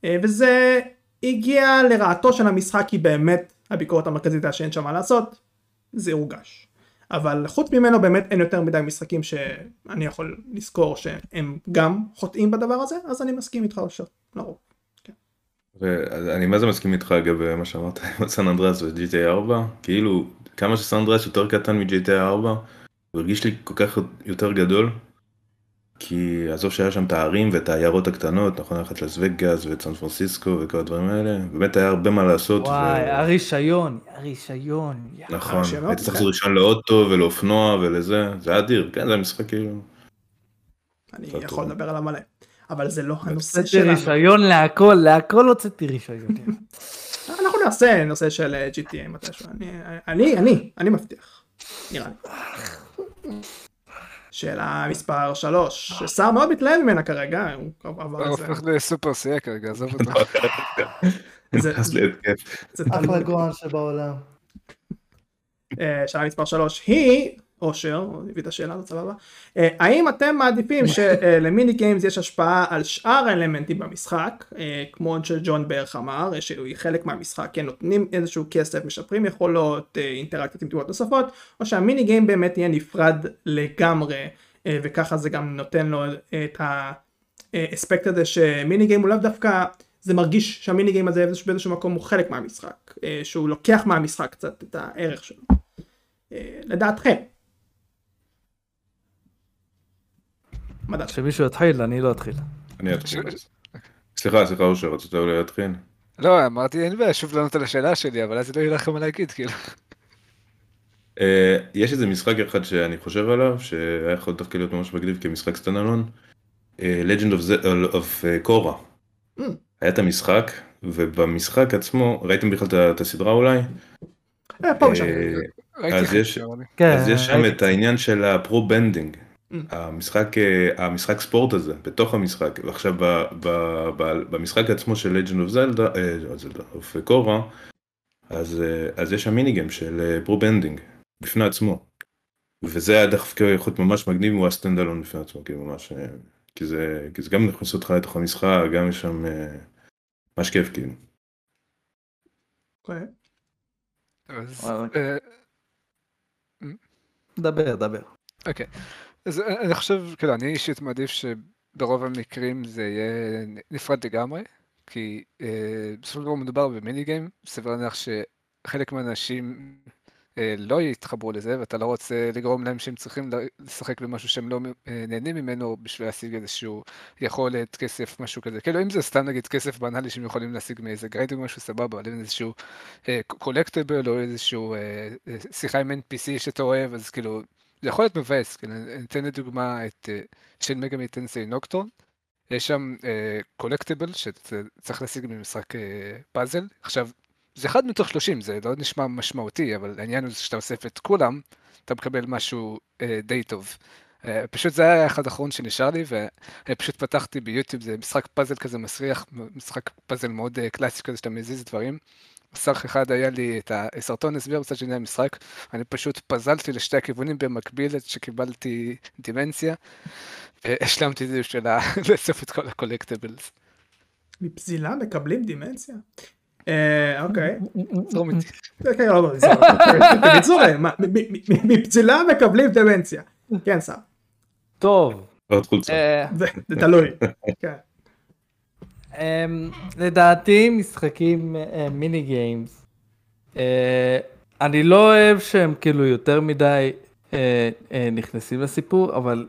וזה הגיע לרעתו של המשחק כי באמת הביקורת המרכזית היה שאין שם מה לעשות, זה הורגש. אבל חוץ ממנו באמת אין יותר מדי משחקים שאני יכול לזכור שהם גם חוטאים בדבר הזה, אז אני מסכים איתך אושר, לרוב. כן. ואני מה זה מסכים איתך אגב מה שאמרת עם סן אנדרס ו-GTA 4, כאילו כמה שסן אנדרס יותר קטן מ-GTA 4, הוא הרגיש לי כל כך יותר גדול, כי עזוב שהיה שם את הערים ואת העיירות הקטנות, נכון, ללכת לס וגאס ואת סן פרנסיסקו וכל הדברים האלה, באמת היה הרבה מה לעשות. וואי, הרישיון, הרישיון. נכון, הייתי צריך לעשות רישיון לאוטו ולאופנוע ולזה, זה היה אדיר, כן, זה משחק כאילו. אני יכול לדבר עליו מלא, אבל זה לא הנושא שלנו. הוצאתי רישיון להכל, להכל הוצאתי רישיון. אנחנו נעשה נושא של אה, GTA מתישהו, אני, אני, אני מבטיח, נראה לי. שאלה מספר 3, ששר מאוד מתלהב ממנה כרגע, הוא עבר הוא את זה. הופך לסופר סייע כרגע, עזוב אותו. זה- להתקף. זה אחלה. גועל שבעולם. שאלה מספר 3 היא, אושר, הוא הביא את השאלה הזאת סבבה, אה, האם אתם מעדיפים שלמיני גיימס יש השפעה על שאר האלמנטים במשחק, אה, כמו שג'ון בערך אמר, אה, שהוא חלק מהמשחק, כן נותנים איזשהו כסף, משפרים יכולות, אה, אינטראקציות עם תגובות נוספות, או שהמיני גיים באמת יהיה נפרד לגמרי, וככה זה גם נותן לו את האספקט הזה שמיני גיים הוא לאו דווקא זה מרגיש שהמיני גיים הזה באיזשהו- מקום הוא חלק מהמשחק, שהוא לוקח מהמשחק קצת את הערך שלו. לדעתכם. מה דעתכם? שמישהו יתחיל, אני לא אתחיל. אני אתחיל. סליחה, סליחה אושר, רצית אולי להתחיל? לא, אמרתי, אין בעיה שוב לענות על השאלה שלי, אבל אז לא יהיה לכם מה להגיד, כאילו. אה, יש איזה משחק אחד שאני חושב עליו, שהיה יכול דווקא להיות ממש מגניב כמשחק סטנדלון, אה, Legend of of אה, Korra. Mm. היה את המשחק, ובמשחק עצמו, ראיתם בכלל את הסדרה אולי? אז יש-. כן, אז יש שם. את העניין של ה pro-bending. המשחק, אה, המשחק ספורט הזה, בתוך המשחק, ועכשיו ב- ב- ב- במשחק עצמו של Legend of Zelda, אה, לא, Zelda, of Korra, אז, אה, אז יש שם mini game של pro-bending, בפני עצמו. וזה היה דווקא יכול להיות ממש מגניב הוא היה stand alone בפני עצמו, כאילו ממש, כי זה, כי זה גם מכניס אותך לתוך המשחק, גם יש שם ממש כיף כאילו. אוקיי. אז, דבר, דבר. אוקיי. אז אני חושב, כאילו, אני אישית מעדיף שברוב המקרים זה יהיה נפרד לגמרי, כי אה, בסופו של דבר מדובר במיני גיים, סביר להניח שחלק מהאנשים אה, לא יתחברו לזה, ואתה לא רוצה לגרום להם שהם צריכים לשחק במשהו שהם לא אה, נהנים ממנו בשביל להשיג איזשהו יכולת, כסף, משהו כזה. כאילו, אם זה סתם נגיד כסף בנאלי שהם יכולים להשיג מאיזה גרייד או משהו סבבה, אבל אם איזשהו קולקטיבל או איזשהו אה, אה, שיחה עם NPC שאתה אוהב, אז כאילו... זה יכול להיות מבאס, כן, אני אתן לדוגמה את אה, של מגה טנסי נוקטורן, יש שם קולקטיבל שצריך להשיג ממשחק אה, פאזל, עכשיו זה אחד מתוך 30, זה לא נשמע משמעותי, אבל העניין הוא שאתה אוסף את כולם, אתה מקבל משהו אה, די טוב. אה, פשוט זה היה האחד האחרון שנשאר לי, ופשוט פתחתי ביוטיוב, זה משחק פאזל כזה מסריח, משחק פאזל מאוד אה, קלאסי כזה שאתה מזיז דברים. מסך אחד היה לי את הסרטון הסבר בצד שני המשחק, אני פשוט פזלתי לשתי הכיוונים במקביל עד שקיבלתי דימנציה, והשלמתי את זה בשביל לאסוף את כל הקולקטיבלס. מפזילה מקבלים דימנציה? אה, אוקיי. זרום איתי. כן, לא, לא, בקיצור, מפזילה מקבלים דימנציה. כן, סע. טוב. אה, זה תלוי. אמ, לדעתי משחקים אה, מיני גיימס. אה, אני לא אוהב שהם כאילו יותר מדי אה, נכנסים לסיפור, אבל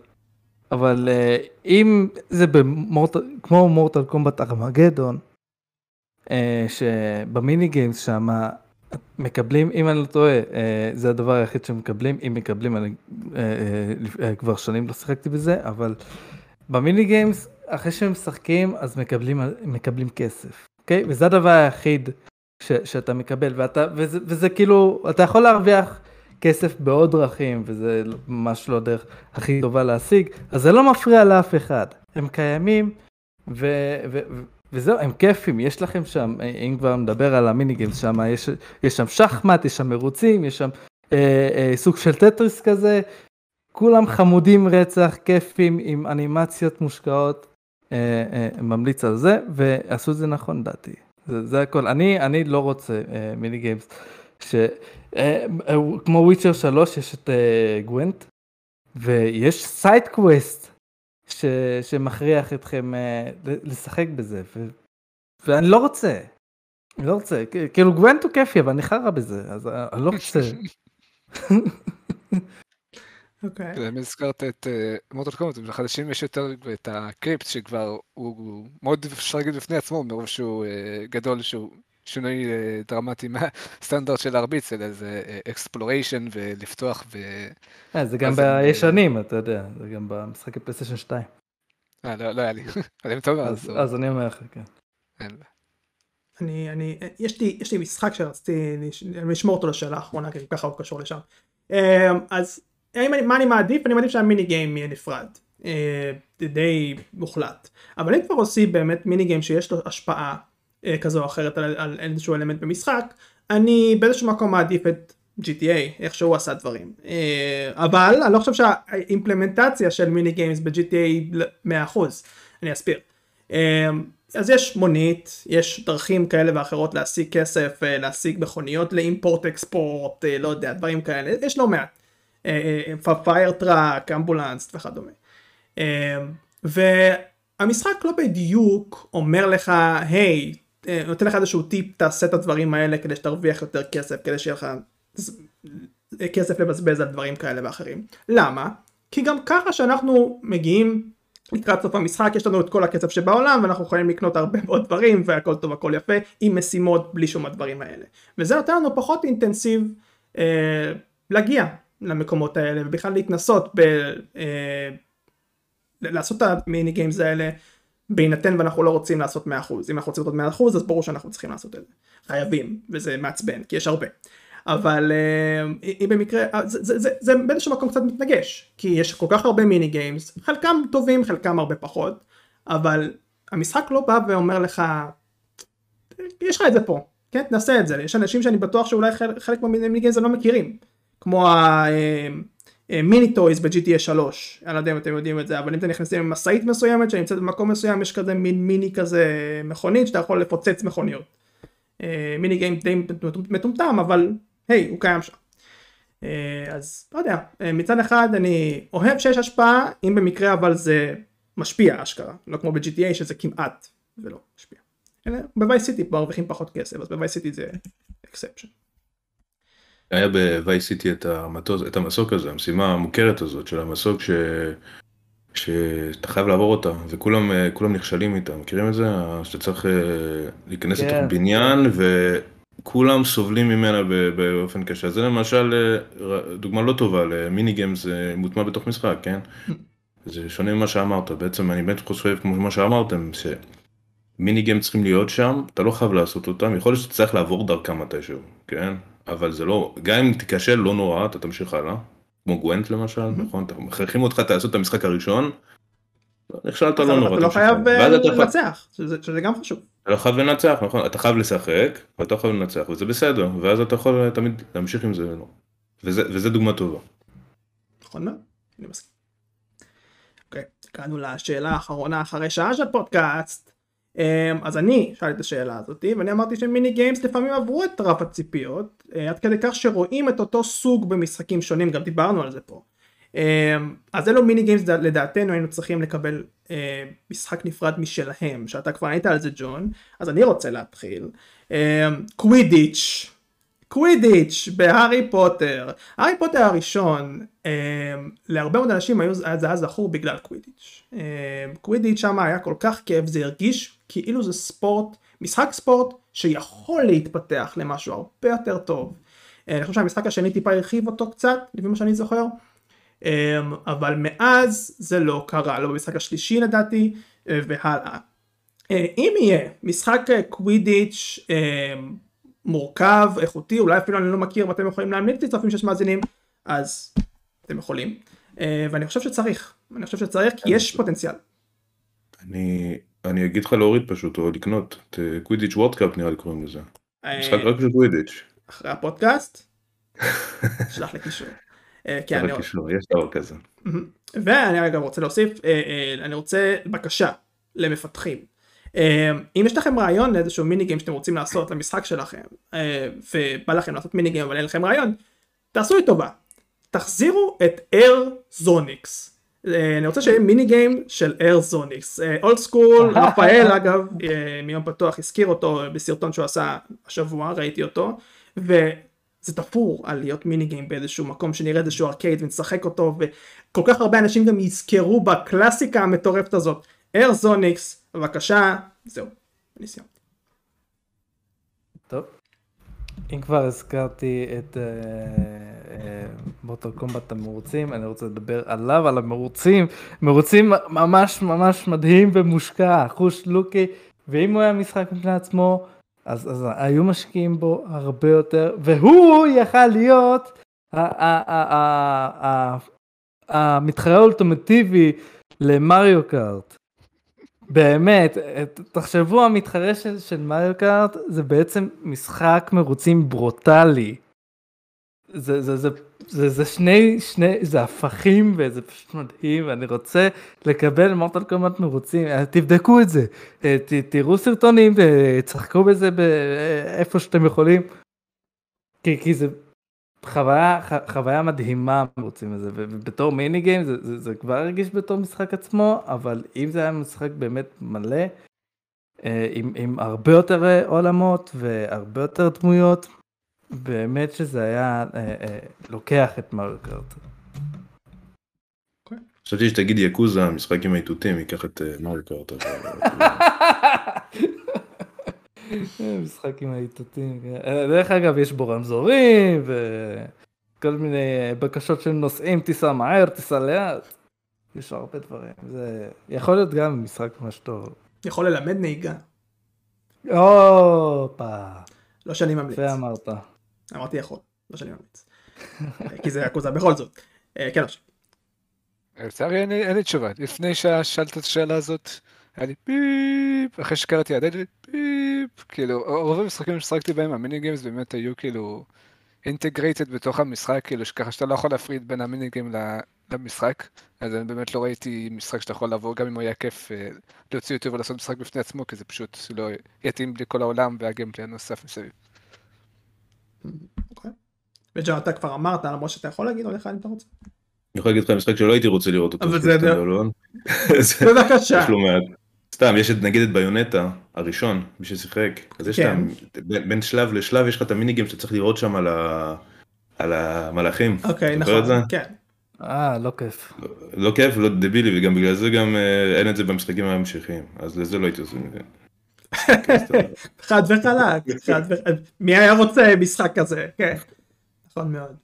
אבל אה, אם זה במורטל, כמו מורטל קומבט ארמגדון, אה, שבמיני גיימס שם מקבלים, אם אני לא טועה, אה, זה הדבר היחיד שמקבלים, אם מקבלים, אני אה, אה, אה, כבר שנים לא שיחקתי בזה, אבל במיני גיימס, אחרי שהם משחקים, אז מקבלים, מקבלים כסף, אוקיי? וזה הדבר היחיד ש, שאתה מקבל, ואתה, וזה, וזה כאילו, אתה יכול להרוויח כסף בעוד דרכים, וזה ממש לא הדרך הכי טובה להשיג, אז זה לא מפריע לאף אחד. הם קיימים, ו, ו, ו, וזהו, הם כיפים, יש לכם שם, אם כבר נדבר על המיני גיימס שם, יש, יש שם שחמט, יש שם מרוצים, יש שם אה, אה, סוג של טטריס כזה, כולם חמודים רצח, כיפים, עם אנימציות מושקעות, אה, אה, ממליץ על זה, ועשו את זה נכון לדעתי. זה, זה הכל. אני, אני לא רוצה אה, mini games. ש... אה, אה, כמו Witcher 3 יש את אה, Gwent, ויש side quest ש... שמכריח אתכם אה, לשחק בזה, ו... ואני לא רוצה. אני לא רוצה, כאילו Gwent הוא כיפי, אבל אני חרא בזה, אז אני לא רוצה. אוקיי. אם הזכרת את Mortal Kombat, בחדשים יש יותר את ה Krypt שכבר הוא מאוד אפשר להגיד בפני עצמו, מרוב שהוא אה, גדול, שהוא שינוי אה, דרמטי מהסטנדרט של להרביץ, אלא זה exploration ולפתוח ו... אה, זה גם בישנים, אתה יודע, זה גם במשחקי פלייסטיישן 2. אה, לא, לא היה לי. אז... אז אני אומר לך, כן. אני, אני, יש לי, יש לי משחק שרציתי לשמור אותו לשאלה האחרונה, כי ככה הוא קשור לשם. אז מה אני מעדיף? אני מעדיף שהמיני גיים יהיה נפרד. די מוחלט. אבל אם כבר עושים באמת מיני גיים שיש לו השפעה אה, כזו או אחרת על, על איזשהו אלמנט במשחק, אני באיזשהו מקום מעדיף את GTA, איך שהוא עשה דברים. אה, אבל אני לא חושב שהאימפלמנטציה של מיני גיימס ב-GTA 100%, אני אסביר. אה, אז יש מונית, יש דרכים כאלה ואחרות להשיג כסף, להשיג מכוניות ל import export, לא יודע, דברים כאלה, יש לא מעט. fire truck, אמבולנס וכדומה. והמשחק לא בדיוק אומר לך, היי, אה, נותן לך איזשהו טיפ תעשה את הדברים האלה כדי שתרוויח יותר כסף כדי שיהיה לך כסף לבזבז על דברים כאלה ואחרים. למה? כי גם ככה שאנחנו מגיעים לקראת סוף המשחק יש לנו את כל הכסף שבעולם ואנחנו יכולים לקנות הרבה מאוד דברים והכל טוב הכל יפה עם משימות בלי שום הדברים האלה וזה נותן לנו פחות אינטנסיב אה, להגיע למקומות האלה ובכלל להתנסות ב... אה, לעשות את המיני גיימס האלה בהינתן ואנחנו לא רוצים לעשות 100% אם אנחנו רוצים לעשות 100% אז ברור שאנחנו צריכים לעשות את זה. חייבים וזה מעצבן כי יש הרבה. אבל אה, אם במקרה אה, זה, זה, זה, זה באיזשהו מקום קצת מתנגש כי יש כל כך הרבה mini games חלקם טובים חלקם הרבה פחות אבל המשחק לא בא ואומר לך יש לך את זה פה כן? תנסה את זה. יש אנשים שאני בטוח שאולי חלק מה mini games הם לא מכירים כמו ה... אה, mini toys ב-GTA 3, אני לא יודע אם אתם יודעים את זה, אבל אם אתם נכנסים עם משאית מסוימת שנמצאת במקום מסוים, יש כזה מין מיני כזה מכונית שאתה יכול לפוצץ מכוניות. אה, מיני גיים די מטומטם, אבל היי, הוא קיים שם. אה, אז לא יודע, אה, מצד אחד אני אוהב שיש השפעה, אם במקרה אבל זה משפיע אשכרה, לא כמו ב-GTA שזה כמעט ולא משפיע. בווי סיטי מרוויחים פחות כסף, אז בווי סיטי זה אקספשן. היה בווי סיטי את המטוס, את המסוק הזה, המשימה המוכרת הזאת של המסוק ש... שאתה חייב לעבור אותה וכולם כולם נכשלים איתה, מכירים את זה? שאתה צריך אה, להיכנס כן. לתוך בניין וכולם סובלים ממנה באופן קשה. זה למשל אה, דוגמה לא טובה למיני גיימס מוטמע בתוך משחק, כן? זה שונה ממה שאמרת, בעצם אני באמת חושב כמו מה שאמרתם, ש... מיני גיים צריכים להיות שם, אתה לא חייב לעשות אותם, יכול להיות שתצטרך לעבור דרכם מתישהו, כן? אבל זה לא, גם אם תיכשל לא נורא, אתה תמשיך הלאה. כמו גוונט למשל, נכון? מכריחים אותך לעשות את המשחק הראשון, נכשלת לא נורא. אתה לא חייב אה, לנצח, שזה גם חשוב. אתה לא חייב לנצח, נכון? אתה חייב לשחק, ואתה חייב לנצח, וזה בסדר, ואז אתה יכול תמיד להמשיך עם זה, וזה דוגמה טובה. נכון מאוד, אני מסכים. אוקיי, הגענו לשאלה האחרונה אחרי שעה של פודקאסט. אמ, אז אני שאלתי את השאלה הזאתי ואני אמרתי שמיני גיימס לפעמים עברו את רף הציפיות אה, עד כדי כך שרואים את אותו סוג במשחקים שונים גם דיברנו על זה פה. אמ, אז אלו mini games לדעתנו היינו צריכים לקבל אה, משחק נפרד משלהם שאתה כבר היית על זה ג'ון אז אני רוצה להתחיל קווידיץ' אמ, קווידיץ' בהארי פוטר. הארי פוטר הראשון, להרבה מאוד אנשים היו, זה היה זכור בגלל קווידיץ'. קווידיץ' שם היה כל כך כיף, זה הרגיש כאילו זה ספורט, משחק ספורט שיכול להתפתח למשהו הרבה יותר טוב. אה, אני חושב שהמשחק השני טיפה הרחיב אותו קצת, לפי מה שאני זוכר. אה, אבל מאז זה לא קרה, לא במשחק השלישי לדעתי, אה, והלאה. אה, אם יהיה משחק קווידיץ' מורכב, איכותי, אולי אפילו אני לא מכיר ואתם יכולים להמליץ לי צופים שיש מאזינים, אז אתם יכולים. ואני חושב שצריך, אני חושב שצריך כי יש פוטנציאל. אני, אני אגיד לך להוריד פשוט או לקנות את קווידיץ' וורדקאפ נראה לי קוראים לזה. אה, משחק רק של קווידיץ'. אחרי הפודקאסט, שלח לי קישור. אה, כן, אני... קישור, יש דבר כזה. ואני אגב רוצה להוסיף, אני רוצה בקשה למפתחים. אם יש לכם רעיון לאיזשהו mini game שאתם רוצים לעשות למשחק שלכם אה, ובא לכם לעשות mini game אבל אין לכם רעיון תעשו לי טובה תחזירו את AirXonix אה, אני רוצה שיהיה mini game של AirXonix old school רפאל אגב אה, מיום פתוח הזכיר אותו בסרטון שהוא עשה השבוע ראיתי אותו וזה תפור על להיות מיני גיים באיזשהו מקום שנראה איזשהו ארקייד ונשחק אותו וכל כך הרבה אנשים גם יזכרו בקלאסיקה המטורפת הזאת אר זוניקס בבקשה, זהו, אני סיימתי. טוב. אם כבר הזכרתי את מוטו uh, קומבט המרוצים, אני רוצה לדבר עליו, על המרוצים, מרוצים ממש ממש מדהים ומושקע, חוש לוקי, ואם הוא היה משחק בפני עצמו, אז, אז היו משקיעים בו הרבה יותר, והוא יכל להיות המתחרה האולטימטיבי למריו קארט. באמת, תחשבו המתחרה של, של מריו קארט זה בעצם משחק מרוצים ברוטלי. זה, זה, זה, זה, זה שני, שני, זה הפכים וזה פשוט מדהים ואני רוצה לקבל מורטל קומט מרוצים, אה, תבדקו את זה, אה, ת, תראו סרטונים, תשחקו בזה איפה שאתם יכולים, כי, כי זה חוויה, חוויה מדהימה רוצים לזה, ובתור מיני גיים זה, זה, זה כבר הרגיש בתור משחק עצמו, אבל אם זה היה משחק באמת מלא, אה, עם, עם הרבה יותר עולמות והרבה יותר דמויות, באמת שזה היה אה, אה, לוקח את מריו קארט. חשבתי שתגיד יקוזה, משחק עם האיתותים, ייקח את מריו קארט. משחק עם האיתותים. כן. דרך אגב, יש בו רמזורים וכל מיני בקשות של נוסעים, טיסה מהר, טיסה לאט. יש הרבה דברים. זה יכול להיות גם משחק ממש טוב. יכול ללמד נהיגה. הופה. לא שאני ממליץ. יפה אמרת. אמרתי יכול, לא שאני ממליץ. כי זה Yakuza בכל זאת. אה, כן עכשיו. לצערי אין לי תשובה. לפני ששאלת את השאלה הזאת, היה לי פיפ, אחרי שקראתי עד פיפ, כאילו, רוב המשחקים ששחקתי בהם, ה mini games באמת היו כאילו integrated בתוך המשחק, כאילו, שככה שאתה לא יכול להפריד בין ה mini game למשחק, אז אני באמת לא ראיתי משחק שאתה יכול לעבור, גם אם הוא היה כיף אה, להוציא אותו ולעשות משחק בפני עצמו, כי זה פשוט לא יתאים לכל העולם והגיימפלי הנוסף מסביב. אוקיי. וג'ון, אתה כבר אמרת, למרות שאתה יכול להגיד עוד אחד אם אתה רוצה. אני יכול להגיד לך משחק שלא הייתי רוצה לראות אותו. אבל זה... בבקשה. סתם, יש נגיד את ביונטה הראשון, מי ששיחק, אז יש כן. בין שלב לשלב יש לך את המיניגים שאתה צריך לראות שם על, המלאכים. אוקיי, נכון, כן. אה, לא כיף. לא, לא כיף, לא דבילי, וגם בגלל זה גם אה, אין את זה במשחקים ההמשכים, אז לזה לא הייתי עושה מזה. חד וחלק, מי היה רוצה משחק כזה, כן, נכון מאוד.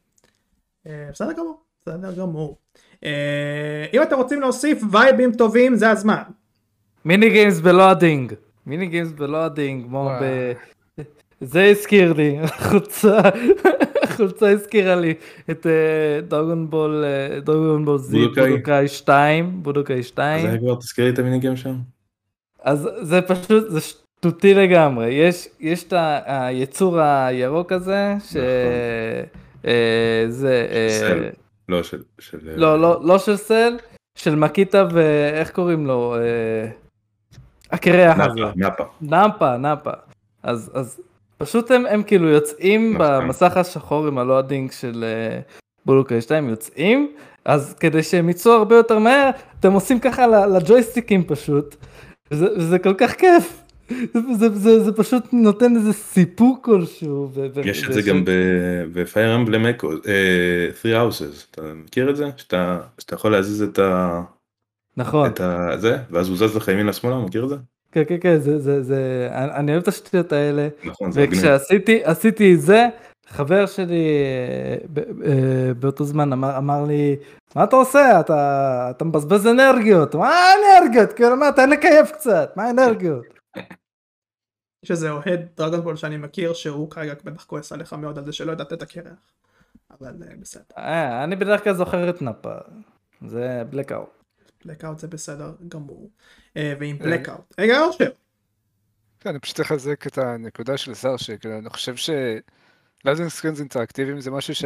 אה, בסדר גמור, בסדר גמור. אה, אם אתם רוצים להוסיף וייבים טובים זה הזמן. mini games ב loading. mini games ב loading, כמו. ב... זה הזכיר לי, החולצה, החולצה הזכירה לי את אה, דרגון בול, אה, דרגון בול זי, בודוקאי. בודוקאי 2, בודוקאי אז 2. היה כבר, תזכירי את המיניגיים שם. אז זה פשוט, זה שטותי לגמרי. יש, יש את היצור הירוק הזה, ש... אה, זה... אה, סל. לא, של... של לא, לא, לא של סל, של מקיטה ואיך קוראים לו? אה, הקרח. נאפה, נאפה. נאפה. אז, אז פשוט הם, הם כאילו יוצאים נכון. במסך השחור עם הלואדינג של אה, בולוקאי 2, יוצאים, אז כדי שהם יצאו הרבה יותר מהר, אתם עושים ככה לג'ויסטיקים פשוט, וזה, וזה כל כך כיף. זה, זה, זה, זה פשוט נותן איזה סיפוק כלשהו. יש את זה גם בפייר אמבלם אקו, 3 houses, אתה מכיר את זה? שאתה שאתה יכול להזיז את ה... נכון, את ה... זה, ואז הוא זז לך ימין לשמאלה, מכיר את זה? כן, כן, כן, זה, זה, זה, אני אני אוהב את השטויות האלה. נכון, זה. וכשעשיתי עשיתי את זה, חבר שלי אה, אה, באותו זמן אמר, אמר לי, מה אתה עושה? אתה, אתה מבזבז אנרגיות. מה אנרגיות? כאילו מה, תן לקייף קצת, מה אנרגיות? יש איזה אוהד דרגון בול שאני מכיר שהוא כרגע בטח כועס עליך מאוד על זה שלא ידעת את הקרח. אבל אה, בסדר. אה, אני בדרך כלל זוכר את נאפה, זה blackout. blackout זה בסדר גמור. ועם blackout. רגע אושר. כן, אני פשוט אחזק את הנקודה של סער, שכאילו, אני חושב ש... loading screens אינטראקטיביים זה משהו ש...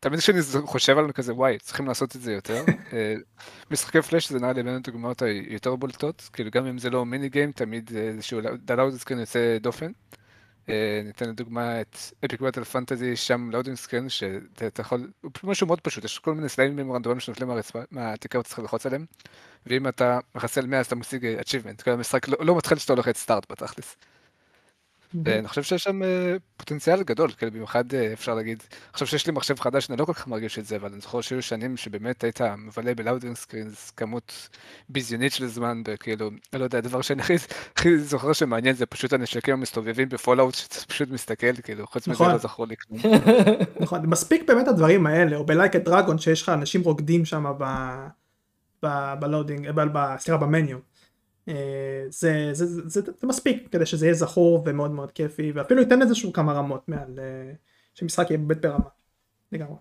תמיד כשאני חושב על כזה, וואי, צריכים לעשות את זה יותר. אה, משחקי פלאש זה נראה לי בין הדוגמאות היותר בולטות, כאילו גם אם זה לא mini game, תמיד איזשהו loading screen יוצא דופן. אה, ניתן לדוגמה את Epic Battle Fantasy, שם loading screen, שאתה יכול, הוא משהו מאוד פשוט, יש כל מיני סליימים רנדומים שנופלים מהרצפה, מהתקרה וצריך ללחוץ עליהם, ואם אתה מחסל 100 אז אתה משיג achievement, כל המשחק לא, לא מתחיל שאתה הולך את start בתכלס. אני חושב שיש שם אה, פוטנציאל גדול, כאילו במיוחד אה, אפשר להגיד, עכשיו שיש לי מחשב חדש אני לא כל כך מרגיש את זה, אבל אני זוכר שהיו שנים שבאמת היית מבלה ב loading screens כמות ביזיונית של זמן, וכאילו, אני לא יודע, הדבר שאני הכי, הכי זוכר שמעניין זה פשוט הנשקים המסתובבים ב Fallout, שאתה פשוט מסתכל, כאילו, חוץ מזה נכון. לא זכור לי כלום. נכון, מספיק באמת הדברים האלה, או ב Like a Dragon שיש לך אנשים רוקדים שם ב... ב- ב loading, ב- ב- סליחה ב menu. אה, זה, זה, זה, זה, זה מספיק כדי שזה יהיה זכור ומאוד מאוד כיפי ואפילו ייתן איזשהו כמה רמות מעל אה, שמשחק יהיה באמת ברמה לגמרי.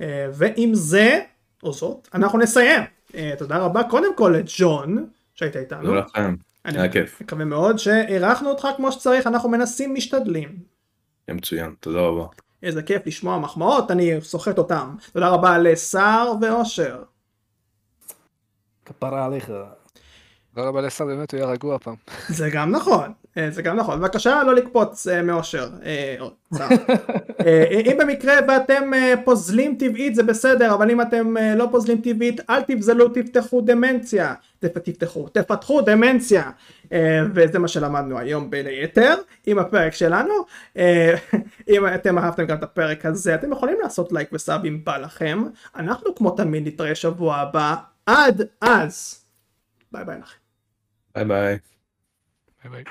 אה, ועם זה או זאת אנחנו נסיים. אה, תודה רבה קודם כל לג'ון שהיית איתנו. תודה לכם, אני היה כיף. מקווה מאוד שאירחנו אותך כמו שצריך אנחנו מנסים משתדלים. היה מצוין, תודה רבה. איזה כיף לשמוע מחמאות, אני סוחט אותם. תודה רבה לסער ואושר. כפרה עליך. תודה רבה לשר, באמת הוא היה רגוע פעם. זה גם נכון, אה, זה גם נכון. בבקשה לא לקפוץ אה, מאושר. אה, אם במקרה ואתם פוזלים טבעית זה בסדר, אבל אם אתם לא פוזלים טבעית אל תפזלו, תפתחו דמנציה. תפ- תפתחו, תפתחו דמנציה. וזה מה שלמדנו היום בין היתר עם הפרק שלנו. אם אתם אהבתם גם את הפרק הזה אתם יכולים לעשות לייק וסאב אם בא לכם. אנחנו כמו תמיד נתראה שבוע הבא. עד אז. ביי ביי לכם. ביי ביי. ביי ביי.